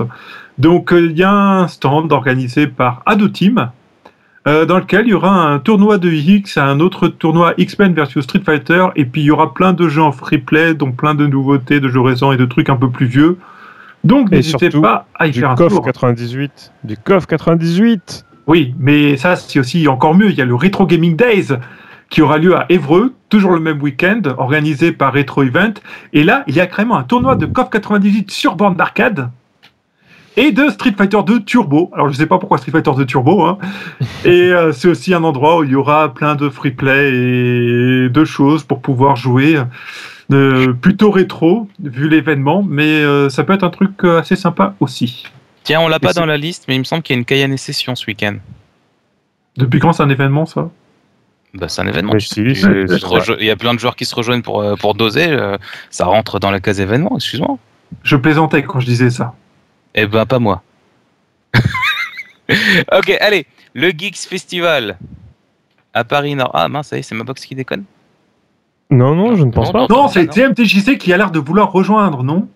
Donc il y a un stand organisé par Ado Team, euh, dans lequel il y aura un tournoi de X, un autre tournoi X-Men versus Street Fighter, et puis il y aura plein de jeux en free play, donc plein de nouveautés, de jeux récents et de trucs un peu plus vieux. Donc n'hésitez pas à y Du faire un tour. 98. Du COF 98. Oui, mais ça, c'est aussi encore mieux. Il y a le Retro Gaming Days qui aura lieu à Évreux, toujours le même week-end, organisé par Retro Event. Et là, il y a carrément un tournoi de KOF 98 sur borne d'arcade et de Street Fighter 2 Turbo. Alors, je sais pas pourquoi Street Fighter 2 Turbo. Hein. [LAUGHS] et euh, c'est aussi un endroit où il y aura plein de free play et de choses pour pouvoir jouer. Euh, plutôt rétro, vu l'événement, mais euh, ça peut être un truc assez sympa aussi. Tiens, on l'a pas dans la liste, mais il me semble qu'il y a une Cayenne session ce week-end. Depuis quand c'est un événement, ça? Bah, c'est un événement. Mais Tu- si, tu- c'est- tu te rejo- Il y a plein de joueurs qui se rejoignent pour, euh, pour doser. euh, ça rentre dans la case événement, excuse-moi. Je plaisantais quand je disais ça. Eh ben, pas moi. [LAUGHS] ok, allez. Le Geeks Festival à Paris Nord. Ah mince, ça y est, c'est ma box qui déconne. Non, non, je ne pense Non, pas. Non, non. c'est TMTJC qui a l'air de vouloir rejoindre, non?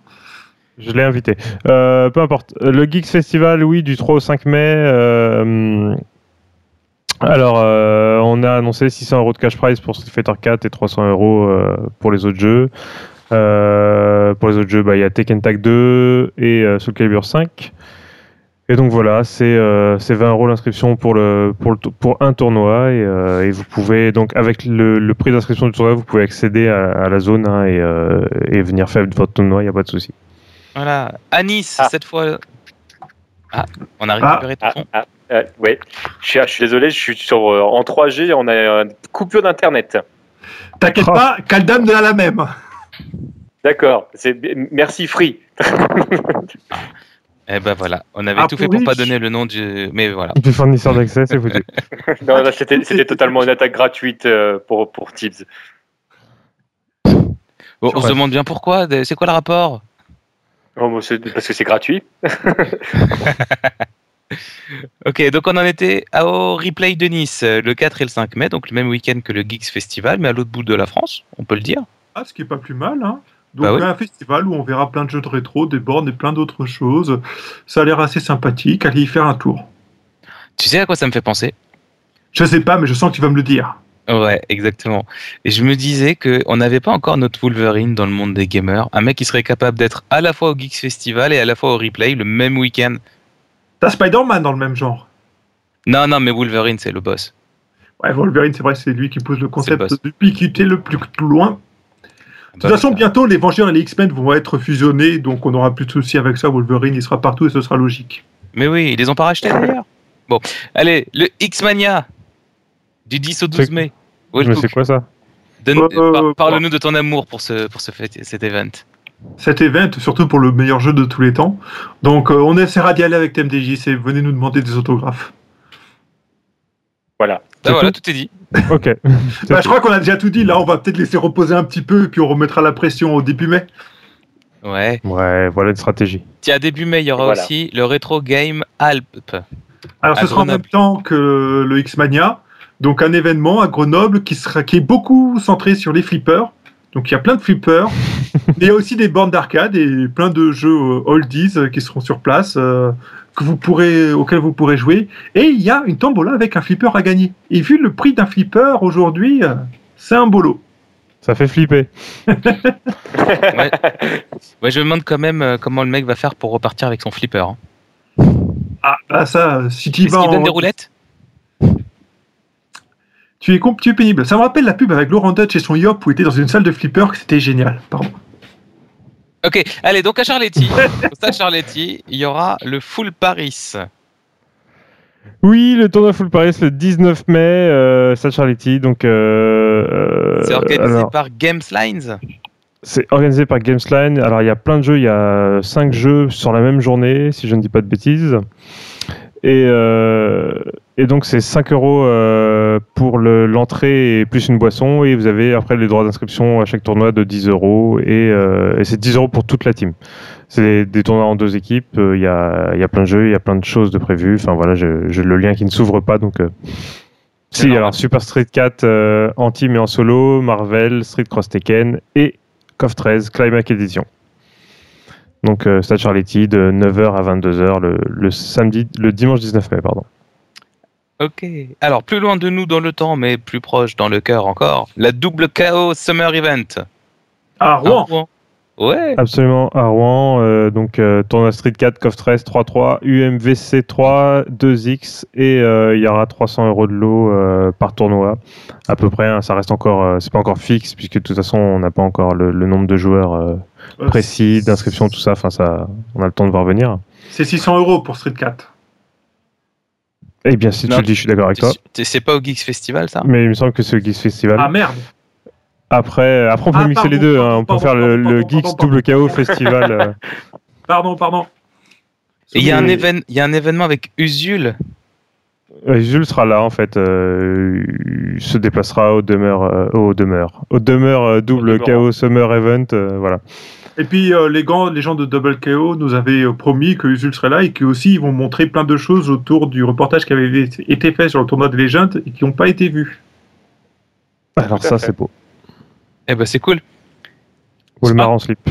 Je l'ai invité. Euh, peu importe. Le Geeks Festival, oui, du 3 au 5 mai. euh, alors, euh, on a annoncé 600 euros de cash prize pour Street Fighter 4 et 300 euros pour les autres jeux. Pour les autres jeux, bah, il y a Tekken Tag 2 et Soul Calibur 5. Et donc voilà, c'est euh, c'est 20 euros l'inscription pour, un tournoi. Et, vous pouvez, donc avec le, prix d'inscription du tournoi, vous pouvez accéder à, la zone hein, et, et venir faire votre tournoi, il n'y a pas de souci. Voilà. À Nice, Ah. cette fois. Ah, on a Ah. récupéré ton Ah, ah, euh, ouais. Je suis, je suis désolé, je suis sur, euh, en 3G, on a une coupure d'internet. T'inquiète Oh. pas, Kaldam de la même. D'accord, c'est merci Free. Eh ben voilà, on avait Ah, tout fait pour pas donner le nom du. Mais voilà. Du fournisseur d'accès, c'est foutu. [LAUGHS] non, là, c'était totalement une attaque gratuite euh, pour, pour Tibbs. Bon, on se demande bien pourquoi. C'est quoi le rapport? Oh, parce que c'est gratuit. [LAUGHS] Ok, donc on en était au replay de Nice le 4 et le 5 mai, donc le même week-end que le Geeks Festival, mais à l'autre bout de la France, on peut le dire. Ah, ce qui est pas plus mal, hein. Donc, Bah oui. un festival où on verra plein de jeux de rétro, des bornes et plein d'autres choses. Ça a l'air assez sympathique. Allez y faire un tour. Tu sais à quoi ça me fait penser? Je sais pas, mais je sens que tu vas me le dire. Ouais, exactement. Et je me disais que on n'avait pas encore notre Wolverine dans le monde des gamers, un mec qui serait capable d'être à la fois au Geeks Festival et à la fois au replay le même week-end. T'as Spider-Man dans le même genre. Non, non, mais Wolverine c'est le boss. Ouais, Wolverine, c'est vrai, c'est lui qui pose le concept boss. d'ubiquité le plus loin. De toute façon, bientôt, les Vengeurs et les X-Men vont être fusionnés, donc on n'aura plus de soucis avec ça. Wolverine, il sera partout et ce sera logique. Mais oui, ils les ont pas rachetés d'ailleurs. Bon, allez, le X-Mania du 10 au 12 C'est- mai. Mais c'est quoi ça Euh, par- Parle-nous de ton amour pour, ce, pour ce fait, cet event. Cet event, surtout pour le meilleur jeu de tous les temps. Donc, euh, on essaiera d'y aller avec TMDJC. Venez nous demander des autographes. Voilà. Ah, voilà, tout est dit. [LAUGHS] Ok. [LAUGHS] Bah, je crois qu'on a déjà tout dit. Là, on va peut-être laisser reposer un petit peu, et puis on remettra la pression au début mai. Ouais. Ouais, voilà une stratégie. Tiens, début mai, il y aura Voilà. aussi le Retro Game Alp. Alors, À ce sera en même temps que le X-Mania. Donc, un événement à Grenoble qui, sera, qui est beaucoup centré sur les flippers. Donc, il y a plein de flippers. [LAUGHS] Mais il y a aussi des bornes d'arcade et plein de jeux euh, oldies euh, qui seront sur place, euh, que vous pourrez, auxquels vous pourrez jouer. Et il y a une tombola avec un flipper à gagner. Et vu le prix d'un flipper aujourd'hui, euh, c'est un bolo. Ça fait flipper. [LAUGHS] Ouais. Ouais, je me demande quand même comment le mec va faire pour repartir avec son flipper. hein. Ah, bah ça, si tu Est-ce qu'il donne des roulettes? Tu es, tu es pénible. Ça me rappelle la pub avec Laurent Dutch et son Yop où il était dans une salle de flipper, que c'était génial. Pardon. Ok, allez, donc à Charletti. [LAUGHS] Au stade Charletti, il y aura le Full Paris. Oui, le tournoi Full Paris le 19 mai, euh, Stade Charletti. Donc, euh, euh, C'est organisé alors, par Games Lines. c'est organisé par Gamesline. Alors, il y a plein de jeux. Il y a 5 jeux sur la même journée, si je ne dis pas de bêtises. Et, euh, et donc, c'est 5 euros euh, pour le- l'entrée et plus une boisson. Et vous avez après les droits d'inscription à chaque tournoi de 10 euros. Et, euh, et c'est 10 euros pour toute la team. C'est des, des tournois en deux équipes. Il y, a, y a plein de jeux, il y a plein de choses de prévues. Enfin, voilà, j'ai le lien qui ne s'ouvre pas. Donc, si, alors Super Street 4 euh, en team et en solo, Marvel, Street Cross Tekken et CoF 13 Climax Edition. Donc euh, Stade Charletti de 9h à 22h le, le samedi, le dimanche 19 mai, pardon. Ok. Alors, plus loin de nous dans le temps, mais plus proche dans le cœur encore, la double KO Summer Event. À Rouen Rouen. Ouais. Absolument à Rouen, euh, donc euh, tournoi Street 4, CoF 13, 3-3, UMVC 3, 2X et euh, il y aura 300 euros de lot euh, par tournoi à peu près. hein, ça reste encore, euh, c'est pas encore fixe puisque de toute façon on n'a pas encore le, le nombre de joueurs précis, d'inscription, tout ça. Enfin ça, on a le temps de voir venir. C'est 600 euros pour Street 4. Eh bien si Non, tu le dis, je suis d'accord avec toi. C'est pas au Geeks Festival, ça? Mais il me semble que c'est au Geeks Festival. Ah merde Après, après on peut Ah, mixer les pardon, deux. pardon, hein. On peut pardon, faire le, pardon, le Geeks pardon, Double KO Festival. euh. [LAUGHS] Pardon, pardon. Et il y, a un Mais- évén- il y a un événement avec Usul. Euh, Jules sera là en fait. euh, il se déplacera au demeure, euh, au demeure, au demeure euh, double demeurant. KO Summer Event. euh, voilà. Et puis euh, les, gants, les gens de Double KO nous avaient euh, promis que Usul serait là et qu'aussi ils vont montrer plein de choses autour du reportage qui avait été fait sur le tournoi de Legend et qui n'ont pas été vues. Alors ça c'est beau. Eh ben, c'est cool. Ou le marron slip.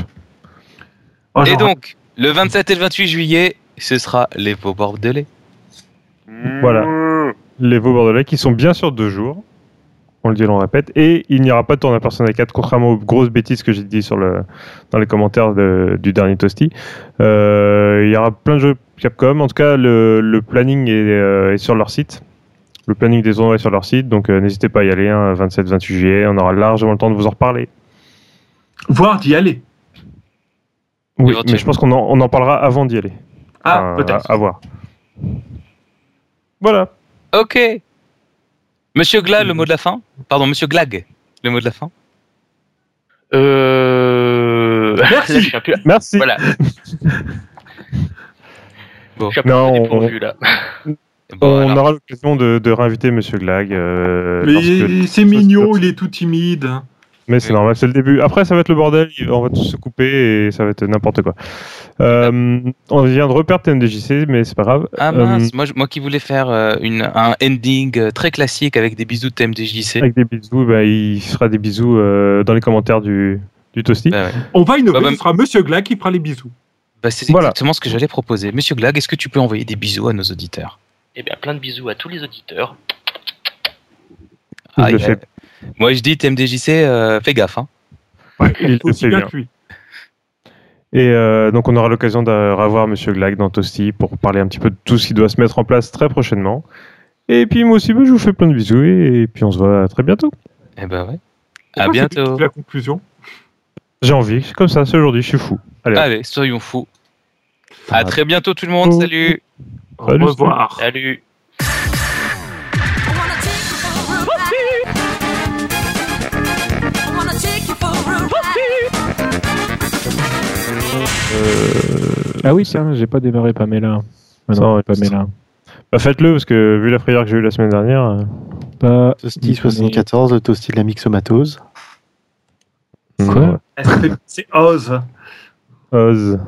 Oh, Et donc, le 27 et le 28 juillet, ce sera les Vaux Bordelais. Voilà. Les Vaux Bordelais qui sont bien sûr deux jours. On le dit, on le répète. Et il n'y aura pas de tournoi Persona 4, contrairement aux grosses bêtises que j'ai dit sur le, dans les commentaires de- du dernier Toasty. Euh, il y aura plein de jeux Capcom. En tout cas, le, le planning est, euh, est sur leur site. Le planning des tournois est sur leur site. Donc euh, n'hésitez pas à y aller. 27-28 juillet. On aura largement le temps de vous en reparler. Voire d'y aller. Oui, mais je pense qu'on en, on en parlera avant d'y aller. Ah, Enfin, peut-être. À, à voir. Voilà. Ok. Monsieur Gla, le mot de la fin? Pardon, Monsieur Glag, le mot de la fin? Euh... [LAUGHS] Merci. Là. Merci. Voilà. [LAUGHS] Bon. Je suis un peu Non, dépourvu, là. [LAUGHS] Bon, on alors, aura l'occasion de, de réinviter Monsieur Glag. euh, Mais que- c'est mignon, il est tout timide. Mais c'est Oui. normal, c'est le début. Après, ça va être le bordel, on va tous se couper et ça va être n'importe quoi. Euh, on vient de reperdre TMDJC, mais c'est pas grave. Ah Euh, mince, moi, je- moi qui voulais faire euh, une, un ending euh, très classique avec des bisous de TMDJC. avec des bisous, bah, il fera des bisous euh, dans les commentaires du, du Toasty. Bah ouais. On va innover, Bah, bah, ce sera Monsieur Gla qui fera les bisous. Bah, c'est Voilà. exactement ce que j'allais proposer. Monsieur Glag, est-ce que tu peux envoyer des bisous à nos auditeurs? Eh bien, plein de bisous à tous les auditeurs. Il Ah, il a- fait. Moi je dis TMDJC, euh, fais gaffe. Hein. Il le Aussi fait bien bien. que lui. Et euh, donc, on aura l'occasion de revoir Monsieur Glag dans Toasty pour parler un petit peu de tout ce qui doit se mettre en place très prochainement. Et puis, moi aussi, bah, je vous fais plein de bisous et, et puis on se voit très bientôt. Eh ben ouais. Pourquoi À c'est bientôt. La conclusion. J'ai envie, c'est comme ça, c'est aujourd'hui, je suis fou. Allez, Allez, soyons fous. À très bientôt tout le monde. Salut. Au revoir. Salut Ah oui, tiens, j'ai pas démarré Pamela. Ah non. Pamela. bah, faites-le parce que vu la frayeur que j'ai eu la semaine dernière, euh, Pas... Toasty 74, le Toasty de la mixomatose. Quoi ouais. C'est- Oz. Oz.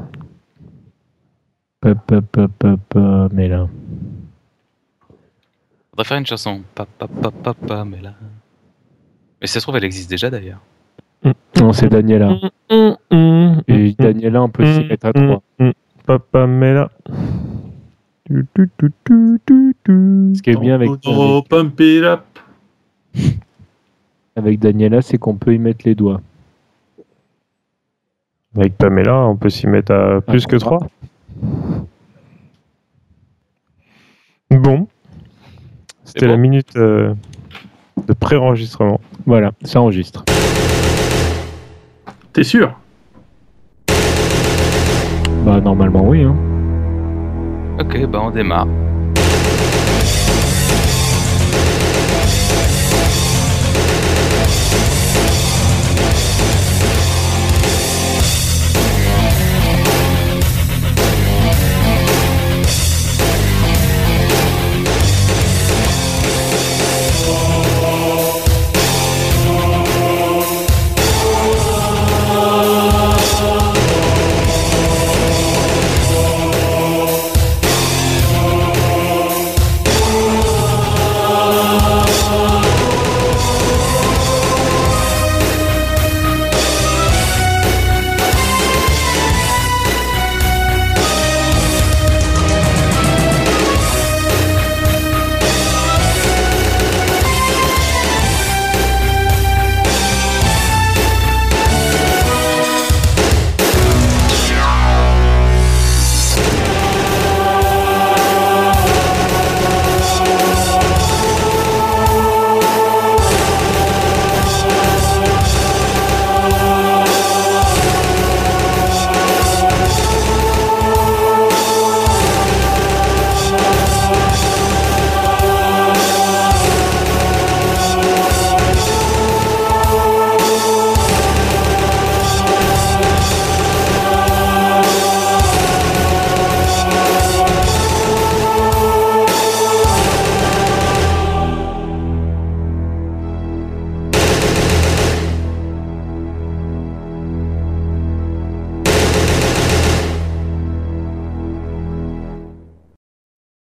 Pa, pa, pa, pa, Pamela. Faudrait faire une chanson. Pa, pa, pa, pa, Pamela. Mais si ça se trouve, elle existe déjà d'ailleurs. Non, c'est Daniela. Et Daniela, on peut s'y mettre à trois. Papa Mela. Ce qui est bien avec, [LAUGHS] avec Daniela, c'est qu'on peut y mettre les doigts. Avec Pamela, on peut s'y mettre à plus que trois. 3. Bon. C'était bon la minute euh, de pré-enregistrement. Voilà, ça enregistre. T'es sûr? Bah, normalement, oui. Hein. Ok, bah on démarre.